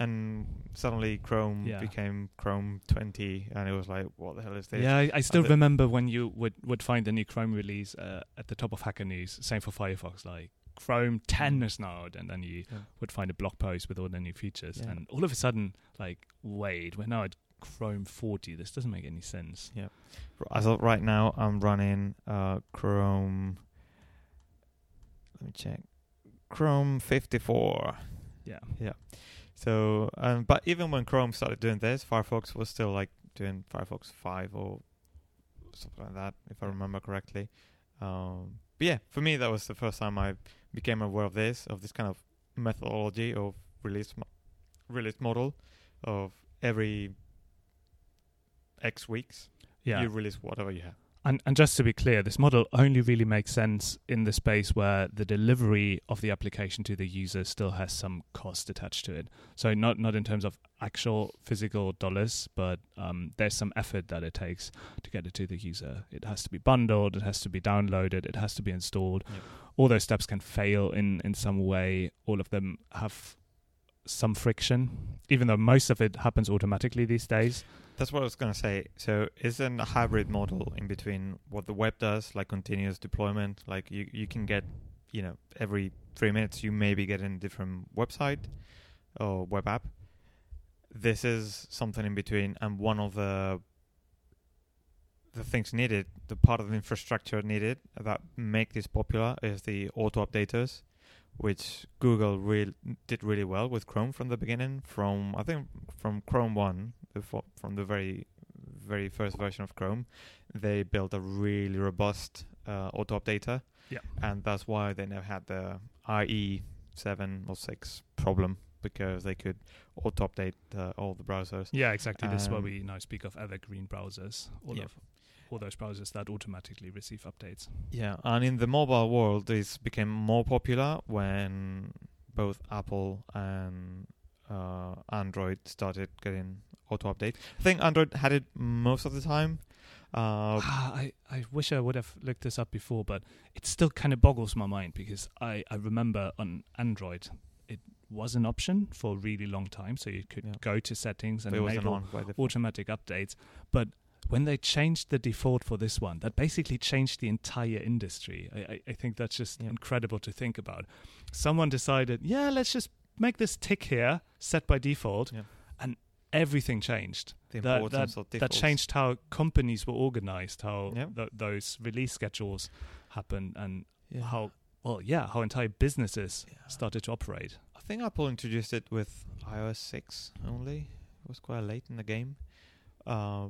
And suddenly Chrome Yeah. became Chrome 20, and it was like, what the hell is this? Yeah, I, I still remember when you would, would find a new Chrome release uh, at the top of Hacker News. Same for Firefox, like Chrome 10 is now and then you Yeah. would find a blog post with all the new features, Yeah. and all of a sudden, like, wait, we're now at Chrome 40. This doesn't make any sense. Yeah. As of right now, I'm running uh, Chrome. Let me check. Chrome 54. Yeah, Yeah. So, um, but even when Chrome started doing this, Firefox was still like doing Firefox 5 or something like that, if I remember correctly. Um, but yeah, for me, that was the first time I became aware of this, of this kind of methodology of release mo- release model of every X weeks yeah. you release whatever you have. And, and just to be clear, this model only really makes sense in the space where the delivery of the application to the user still has some cost attached to it. So not not in terms of actual physical dollars, but um, there's some effort that it takes to get it to the user. It has to be bundled, it has to be downloaded, it has to be installed. Yep. All those steps can fail in in some way. All of them have some friction, even though most of it happens automatically these days. That's what I was going to say. So it's a hybrid model in between what the web does, like continuous deployment. Like you, you can get, you know, every three minutes you maybe get a different website or web app. This is something in between, and one of the the things needed, the part of the infrastructure needed that make this popular is the auto updaters, which Google real did really well with Chrome from the beginning. From I think from Chrome one, before, from the very very first version of Chrome, they built a really robust uh, auto updater. Yeah. and that's why they never had the IE seven or six problem because they could auto update uh, all the browsers. Yeah, exactly. This is why Um, we now speak of evergreen browsers. All Yeah. of all those browsers that automatically receive updates. Yeah, and in the mobile world, this became more popular when both Apple and uh, Android started getting auto update. I think Android had it most of the time. Uh, Ah, I, I wish I would have looked this up before, but it still kind of boggles my mind because I, I remember on Android it was an option for a really long time, so you could Yeah. go to settings and enable automatic updates. But when they changed the default for this one, that basically changed the entire industry. I, I, I think that's just Yeah. incredible to think about. Someone decided, yeah, let's just make this tick here, set by default, Yeah. and everything changed. The that- importance of That changed how companies were organized, how Yeah. th- those release schedules happened, and Yeah. how, well, yeah, how entire businesses started to operate. I think Apple introduced it with iOS 6 only. It was quite late in the game. Uh,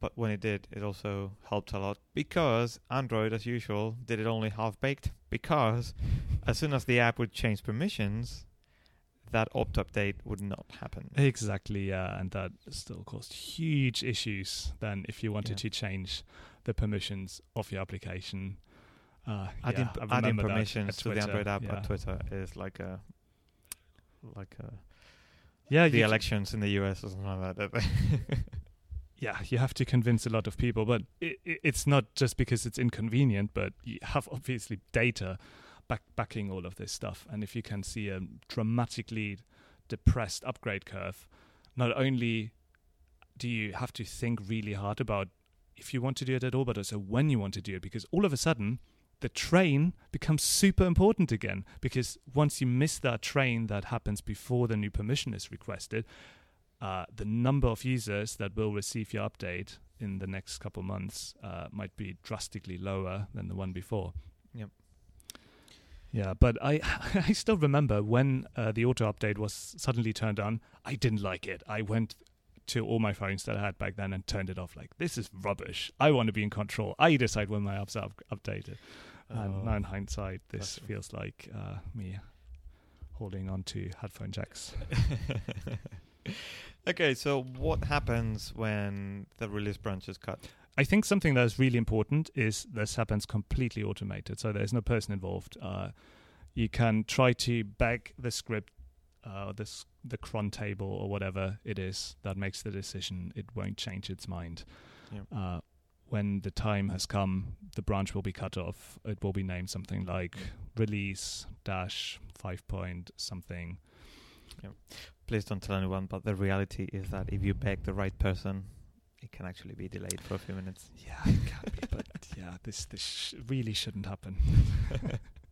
but when it did, it also helped a lot because Android, as usual, did it only half baked. Because as soon as the app would change permissions, that opt update would not happen. Exactly, yeah, and that still caused huge issues then if you wanted Yeah. to change the permissions of your application. Uh, adding, yeah, adding permissions to the Android app yeah. at Twitter is like a like a Yeah, the elections in the US or something like that. yeah, you have to convince a lot of people, but it, it, it's not just because it's inconvenient, but you have obviously data back, backing all of this stuff. And if you can see a dramatically depressed upgrade curve, not only do you have to think really hard about if you want to do it at all, but also when you want to do it, because all of a sudden the train becomes super important again. Because once you miss that train that happens before the new permission is requested, uh, the number of users that will receive your update in the next couple months uh, might be drastically lower than the one before. Yep. Yeah, but I I still remember when uh, the auto update was suddenly turned on. I didn't like it. I went to all my phones that I had back then and turned it off. Like this is rubbish. I want to be in control. I decide when my apps are up- updated. and Oh. now in hindsight, this feels like uh, me holding on to headphone jacks. okay, so what happens when the release branch is cut? I think something that is really important is this happens completely automated, so there's no person involved. Uh, you can try to bag the script, uh, this the cron table or whatever it is that makes the decision. It won't change its mind. Yeah. Uh, when the time has come, the branch will be cut off. It will be named something like release dash five point something. Please don't tell anyone, but the reality is that if you beg the right person, it can actually be delayed for a few minutes. Yeah, it can be, but yeah, this this sh- really shouldn't happen.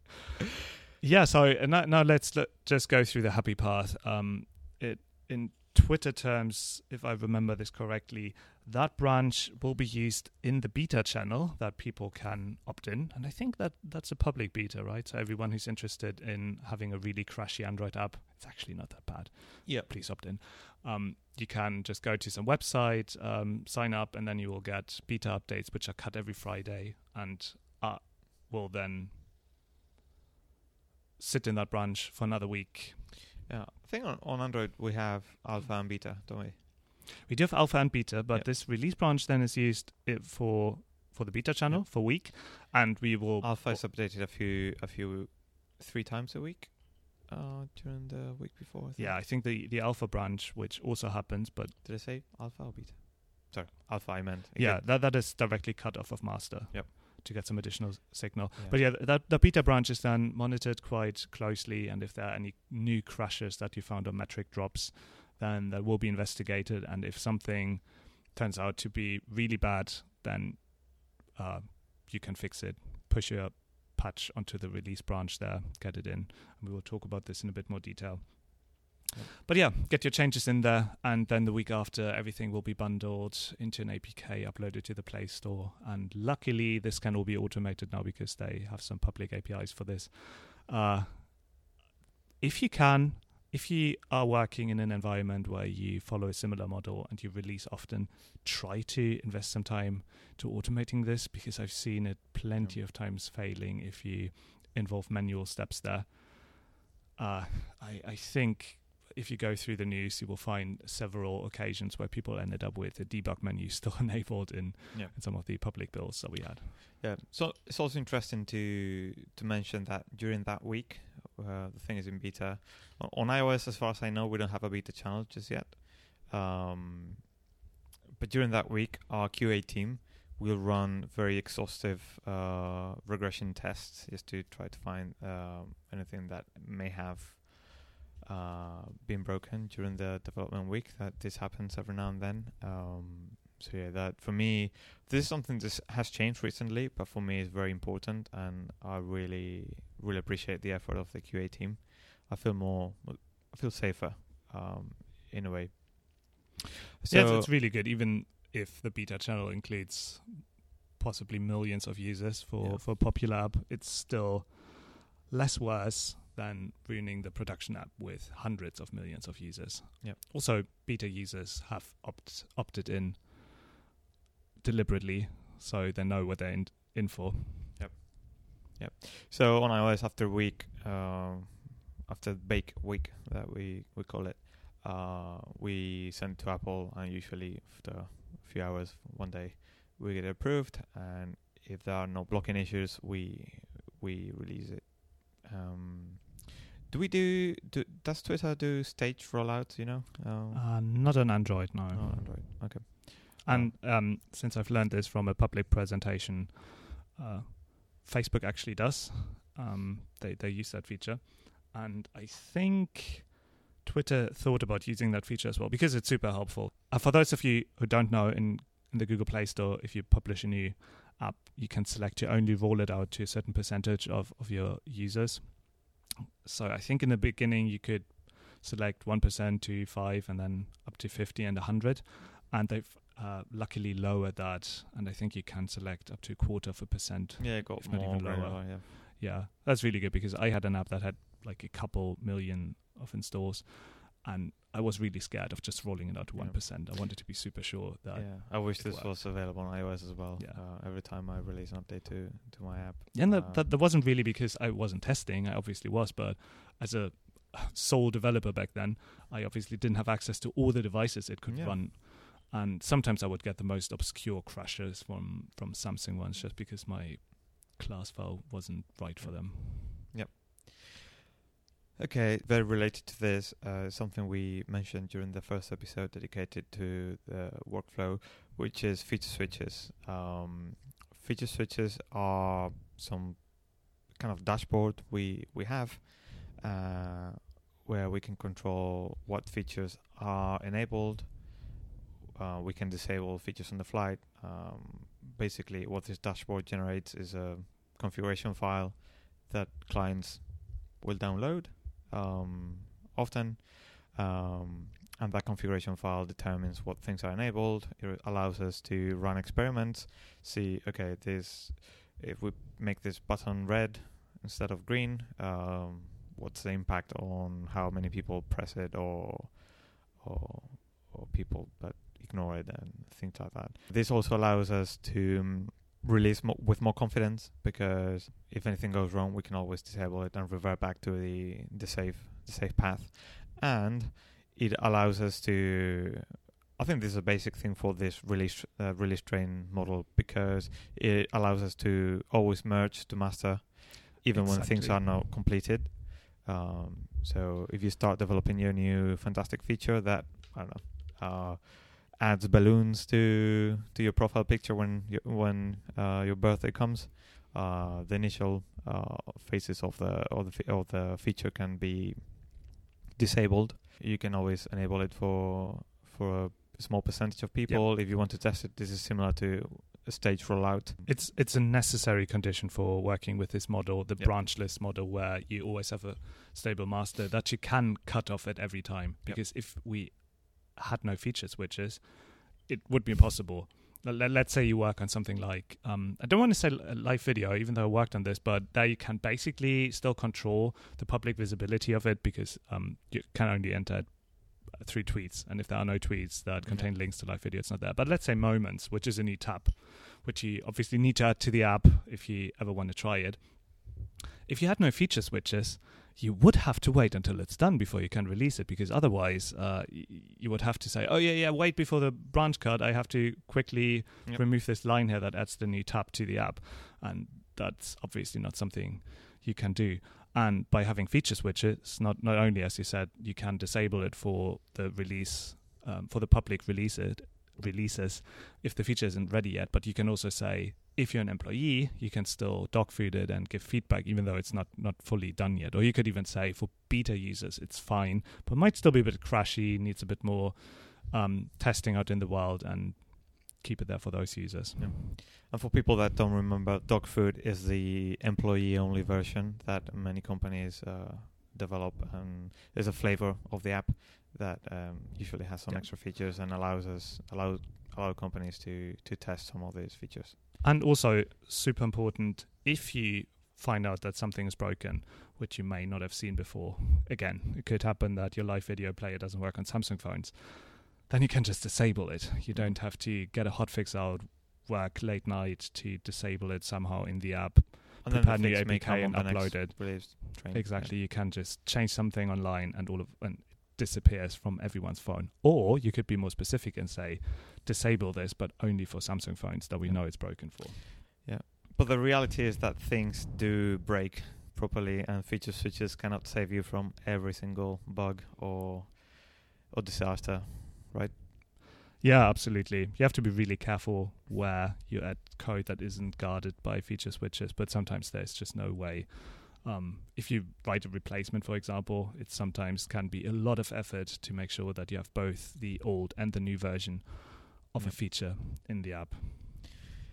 yeah, so uh, now, now let's let, just go through the happy path. Um, it in Twitter terms, if I remember this correctly, that branch will be used in the beta channel that people can opt in, and I think that that's a public beta, right? So everyone who's interested in having a really crashy Android app, it's actually not that bad. Yeah. please opt in. Um, you can just go to some website, um, sign up, and then you will get beta updates, which are cut every Friday, and uh, will then sit in that branch for another week. Yeah, I think on, on Android we have alpha and beta, don't we? We do have alpha and beta, but Yep. this release branch then is used it for for the beta channel Yep. for week, and we will Alpha is updated a few, a few, three times a week uh, during the week before. I yeah, I think the the alpha branch, which also happens, but Did I say alpha or beta? Sorry, alpha. I meant. yeah, that that is directly cut off of master. Yep. To get some additional s- signal. Yeah. But yeah, that the beta branch is then monitored quite closely, and if there are any new crashes that you found on metric drops, then that will be investigated. And if something turns out to be really bad, then uh, you can fix it. Push your patch onto the release branch there, get it in, and we will talk about this in a bit more detail. But yeah, get your changes in there, and then the week after, everything will be bundled into an APK, uploaded to the Play Store. And luckily, this can all be automated now because they have some public APIs for this. Uh, if you can, if you are working in an environment where you follow a similar model and you release often, try to invest some time to automating this because I've seen it plenty Yeah. of times failing if you involve manual steps there. Uh, I, I think if you go through the news, you will find several occasions where people ended up with the debug menu still enabled in, Yeah. in some of the public builds that we had. Yeah. So it's also interesting to to mention that during that week, uh, the thing is in beta. On, on iOS, as far as I know, we don't have a beta channel just yet. Um, but during that week, our QA team will run very exhaustive uh, regression tests just to try to find um, anything that may have uh, been broken during the development week. That this happens every now and then. Um, so yeah, that for me, this is something that has changed recently, but for me, it's very important, and I really, really appreciate the effort of the QA team. I feel more, I feel safer, um, in a way. So yeah, it's, it's really good, even if the beta channel includes possibly millions of users for, Yeah. for a popular app, it's still less worse than ruining the production app with hundreds of millions of users. Yep. Also, beta users have opt, opted in deliberately, so they know what they're in, in for. So on iOS, after week, um, after bake week that we we call it, uh, we send to Apple, and usually after a few hours, one day, we get it approved. And if there are no blocking issues, we we release it. Um, do we do, do? Does Twitter do stage rollouts? You know, um, Uh, not on Android, no. oh, Android. Okay. And um, since I've learned this from a public presentation, uh, Facebook actually does. Um, they they use that feature, and I think Twitter thought about using that feature as well because it's super helpful. Uh, for those of you who don't know, in in the Google Play Store, if you publish a new app, you can select to only roll it out to a certain percentage of of your users. So I think in the beginning you could select one percent to five, and then up to fifty and hundred, and they've uh, luckily lower that, and I think you can select up to a quarter of a percent. Yeah, it got If not even lower. yeah. Yeah, that's really good because I had an app that had like a couple million of installs, and I was really scared of just rolling it out to Yeah. one I wanted to be super sure that. yeah, I wish this worked. was available on iOS as well. Yeah. Uh, every time I release an update to to my app. And that, Uh, that that wasn't really because I wasn't testing. I obviously was, but as a sole developer back then, I obviously didn't have access to all the devices it could Yeah. run. And sometimes I would get the most obscure crashes from from Samsung ones just because my class file wasn't right for them. Yep. Okay, very related to this, uh, something we mentioned during the first episode dedicated to the workflow, which is feature switches. Um, feature switches are some kind of dashboard we we have uh, where we can control what features are enabled. Uh, we can disable features on the fly. Um, basically, what this dashboard generates is a configuration file that clients will download um, often, um, and that configuration file determines what things are enabled. It allows us to run experiments, see okay this if we make this button red instead of green, um, what's the impact on how many people press it or or or people that ignore it and things like that. This also allows us to um, release mo- with more confidence because if anything goes wrong, we can always disable it and revert back to the the safe the safe path, and it allows us to. I think this is a basic thing for this release uh, release train model because it allows us to always merge to master, even when things are not completed. Um, so if you start developing your new fantastic feature that I don't know uh, adds balloons to to your profile picture when you, when uh, your birthday comes, uh, the initial uh, phases of the of the fe- of the feature can be disabled. You can always enable it for for a small percentage of people. If you want to test it, this is similar to a stage rollout. It's it's a necessary condition for working with this model, the Yep. branchless model, where you always have a stable master that you can cut off at every time. Yep. Because if we had no feature switches, it would be impossible. Let- Let's say you work on something like um, I don't want to say live video, even though I worked on this, but there you can basically still control the public visibility of it because um, you can only enter through tweets, and if there are no tweets that contain links to live video, it's not there. But let's say moments, which is a new tab, which you obviously need to add to the app if you ever want to try it. If you had no feature switches, you would have to wait until it's done before you can release it because otherwise uh, y- you would have to say, oh, yeah, yeah, wait before the branch cut. I have to quickly Yep. remove this line here that adds the new tab to the app. And that's obviously not something you can do. And by having feature switches, not, not only, as you said, you can disable it for the release, um, for the public release it, releases if the feature isn't ready yet, but you can also say if you're an employee, you can still dog food it and give feedback even though it's not not fully done yet. Or you could even say for beta users it's fine, but might still be a bit crashy, needs a bit more um, testing out in the wild and keep it there for those users. Yeah. And for people that don't remember, dog food is the employee-only version that many companies uh, develop, and is a flavor of the app that um, usually has some Yeah. extra features and allows us allow allow companies to to test some of these features. And also super important if you find out that something is broken, which you may not have seen before. Again, it could happen that your live video player doesn't work on Samsung phones. Then you can just disable it. You don't have to get a hotfix out, work late night to disable it somehow in the app. And then Prepare the new APK and upload it. Exactly. You can just change something online and all of and disappears from everyone's phone. Or you could be more specific and say, disable this, but only for Samsung phones that we Yeah. know it's broken for. Yeah. But the reality is that things do break properly, and feature switches cannot save you from every single bug or or disaster, right? Yeah, absolutely. You have to be really careful where you add code that isn't guarded by feature switches, but sometimes there's just no way. Um, if you write a replacement, for example, it sometimes can be a lot of effort to make sure that you have both the old and the new version of a feature in the app.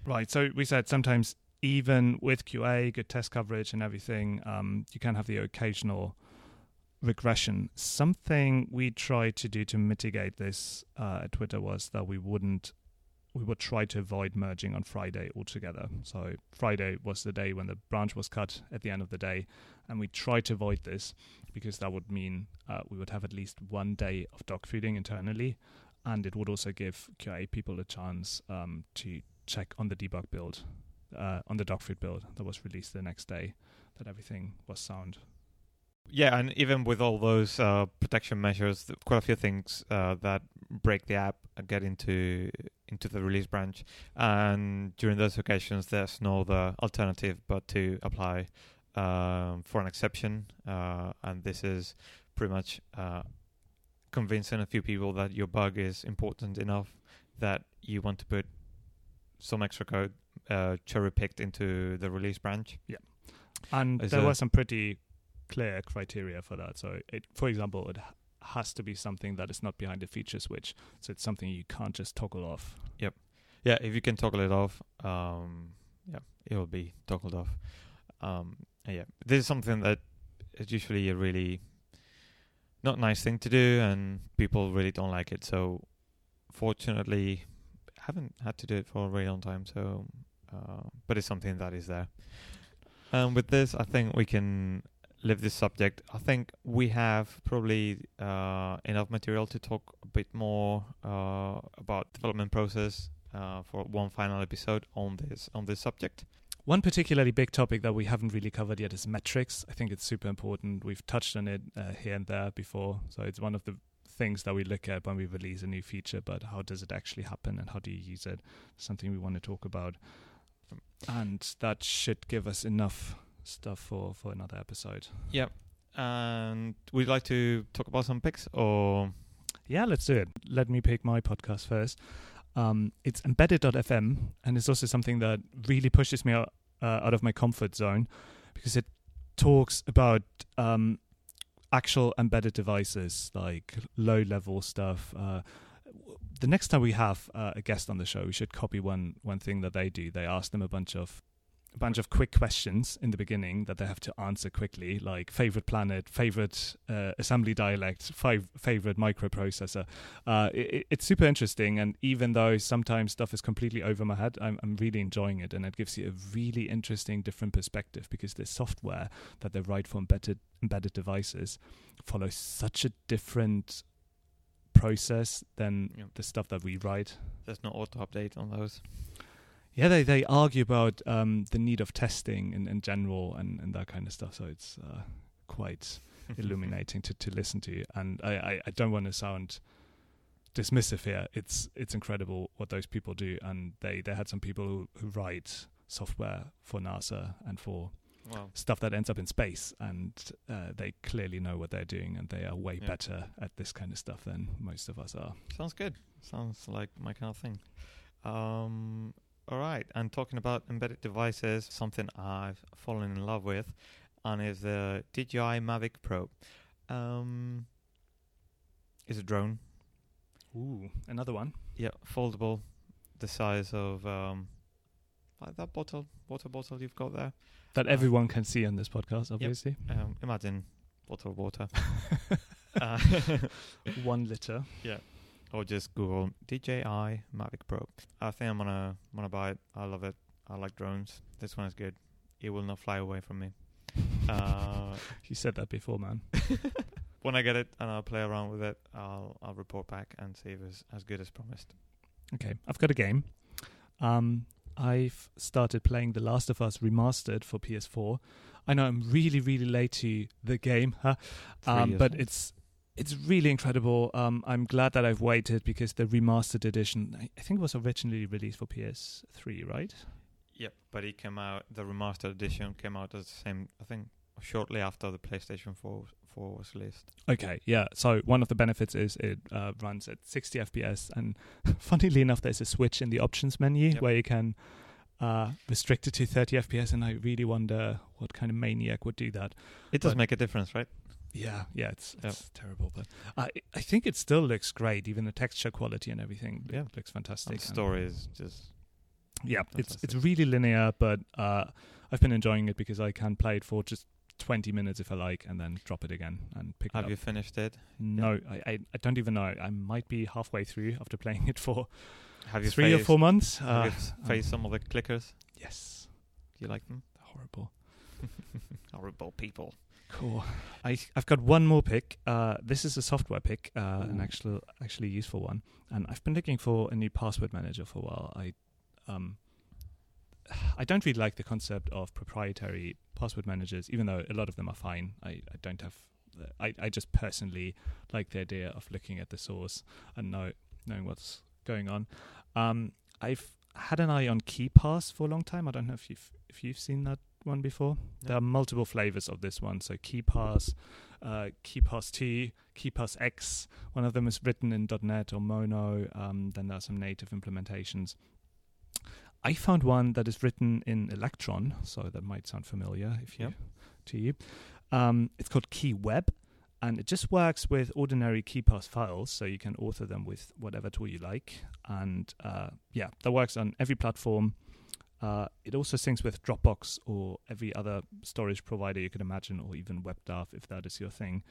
Right. So we said sometimes even with QA, good test coverage, and everything, um, you can have the occasional regression. Something we tried to do to mitigate this uh, at Twitter was that we wouldn't we would try to avoid merging on Friday altogether. So Friday was the day when the branch was cut at the end of the day, and we tried to avoid this because that would mean uh, we would have at least one day of dog feeding internally, and it would also give QA people a chance um, to check on the debug build, uh, on the dog food build that was released the next day, that everything was sound. Yeah, and even with all those uh, protection measures, quite a few things uh, that break the app get into into the release branch, and during those occasions, there's no other alternative but to apply um, for an exception, uh, and this is pretty much uh, convincing a few people that your bug is important enough that you want to put some extra code uh, cherry picked into the release branch. Yeah, and there were some pretty clear criteria for that. So, it, for example, it has to be something that is not behind a feature switch. So it's something you can't just toggle off. Yep. Yeah, if you can toggle it off, um, yeah, it will be toggled off. Um, yeah, this is something that is usually a really not nice thing to do, and people really don't like it. So, fortunately, haven't had to do it for a very long time. So, uh, but it's something that is there. And with this, I think we can leave this subject. I think we have probably uh, enough material to talk a bit more uh, about development process uh, for one final episode on this on this subject. One particularly big topic that we haven't really covered yet is metrics. I think it's super important. We've touched on it uh, here and there before. So it's one of the things that we look at when we release a new feature, but how does it actually happen and how do you use it? Something we want to talk about. And that should give us enough stuff for, for another episode. Yep. And we'd like to talk about some picks or Yeah, let's do it. Let me pick my podcast first. Um, it's embedded.fm, and it's also something that really pushes me out, uh, out of my comfort zone because it talks about um, actual embedded devices, like low level stuff. Uh, the next time we have uh, a guest on the show, we should copy one one thing that they do. They ask them a bunch of a bunch of quick questions in the beginning that they have to answer quickly, like favorite planet, favorite uh, assembly dialect, five, favorite microprocessor. Uh, it, it's super interesting, and even though sometimes stuff is completely over my head, I'm, I'm really enjoying it, and it gives you a really interesting, different perspective because the software that they write for embedded embedded devices follows such a different process than Yeah. the stuff that we write. there's no auto update on those. Yeah, they, they argue about um, the need of testing in, in general and, and that kind of stuff. So it's uh, quite illuminating to, to listen to. And I, I, I don't want to sound dismissive here. It's it's incredible what those people do. And they, they had some people who, who write software for NASA and for Well, stuff that ends up in space. And uh, they clearly know what they're doing and they are way Yeah. better at this kind of stuff than most of us are. sounds good. Sounds like my kind of thing. Um, all right. And talking about embedded devices, something I've fallen in love with, and is the DJI Mavic Pro. Um, is a drone. Ooh, another one. Yeah, foldable, the size of um, like that bottle, water bottle you've got there. That Uh, everyone can see on this podcast, obviously. Um, imagine bottle of water. uh, One liter. Or just Google DJI Mavic Pro. I think I'm gonna gonna buy it. I love it. I like drones. This one is good. It will not fly away from me. Uh, You said that before, man. when I get it and I'll play around with it, I'll I'll report back and see if it's as good as promised. Okay, I've got a game. Um, I've started playing The Last of Us Remastered for PS4. I know I'm really, really late to the game, huh? Um, but it's it's really incredible. Um, I'm glad that I've waited because the remastered edition, I, think, was originally released for PS3, right? Yep, but it came out. The remastered edition came out at the same. I think shortly after the PlayStation 4 4 was released. Okay, yeah. So one of the benefits is it uh, runs at 60 FPS, and funnily enough, there's a switch in the options menu Yep. where you can uh, restrict it to 30 FPS. And I really wonder what kind of maniac would do that. It does But- make a difference, right? Yeah, yeah, it's, it's terrible, but I I think it still looks great. Even the texture quality and everything Yeah. looks fantastic. And story is just yeah, it's it's really linear, but uh, I've been enjoying it because I can play it for just 20 minutes if I like, and then drop it again and pick it Have up. you finished it? No, I, I I don't even know. I might be halfway through after playing it for Have you three or four months. Have Uh, you f- um, some of the clickers? yes, Do you like them? horrible. Horrible people. Cool. I I've got one more pick. Uh, this is a software pick, uh, an actual actually useful one. And I've been looking for a new password manager for a while. I um I don't really like the concept of proprietary password managers, even though a lot of them are fine. I, I don't have. I I just personally like the idea of looking at the source and know knowing what's going on. Um, I've had an eye on KeePass for a long time. I don't know if you've if you've seen that one before. There are multiple flavors of this one. So KeePass, uh, KeePass T, KeePassX. One of them is written in .NET or Mono. Um, then there are some native implementations. I found one that is written in Electron, so that might sound familiar if you Yep. to you. Um, it's called KeeWeb, and it just works with ordinary KeePass files, so you can author them with whatever tool you like. And uh, yeah, that works on every platform. Uh, it also syncs with Dropbox or every other storage provider you can imagine, or even WebDAV if that is your thing.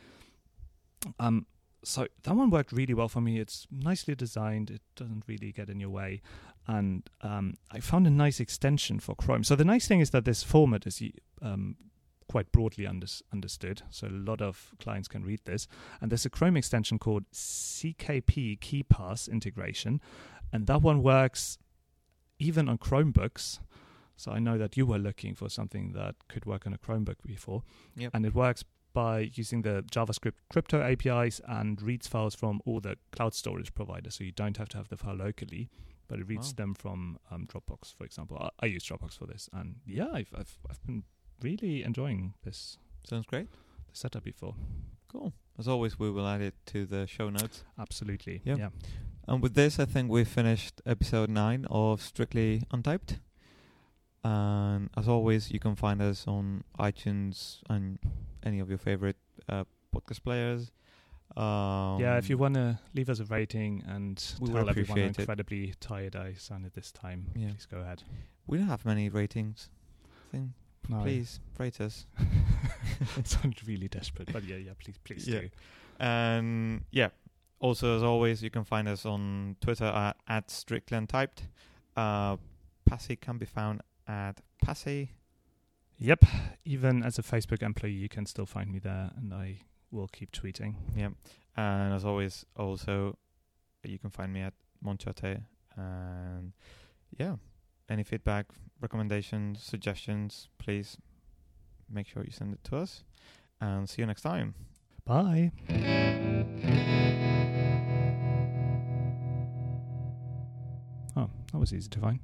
Um, so that one worked really well for me. It's nicely designed. It doesn't really get in your way, and um, I found a nice extension for Chrome. So the nice thing is that this format is um, quite broadly unders understood. So a lot of clients can read this, and there's a Chrome extension called CKP KeePass integration, and that one works even on Chromebooks. So I know that you were looking for something that could work on a Chromebook before, Yep. and it works by using the JavaScript crypto APIs and reads files from all the cloud storage providers. So you don't have to have the file locally, but it reads Wow. them from um, Dropbox, for example. I, I use Dropbox for this, and yeah, I've I've, I've been really enjoying this, Sounds great. The setup before. Cool. As always, we will add it to the show notes. Absolutely, Yep. yeah. And with this, I think we've finished episode 9 of Strictly Untyped. And as always, you can find us on iTunes and any of your favorite uh, podcast players. Um, yeah, if you want to leave us a rating and We tell everyone how incredibly tired I sounded this time, Yeah. please go ahead. We don't have many ratings. Thing. No, Please rate us. I sound really desperate, but yeah, yeah, please, please Yeah. do. And yeah, also as always, you can find us on Twitter at, at Strictly Untyped. Uh, Passy can be found at Passy. Yep. Even as a Facebook employee, you can still find me there, and I will keep tweeting. Yep. And as always, also you can find me at Monchate. And yeah, any feedback, recommendations, suggestions, please make sure you send it to us. And see you next time. Bye. That was easy to find.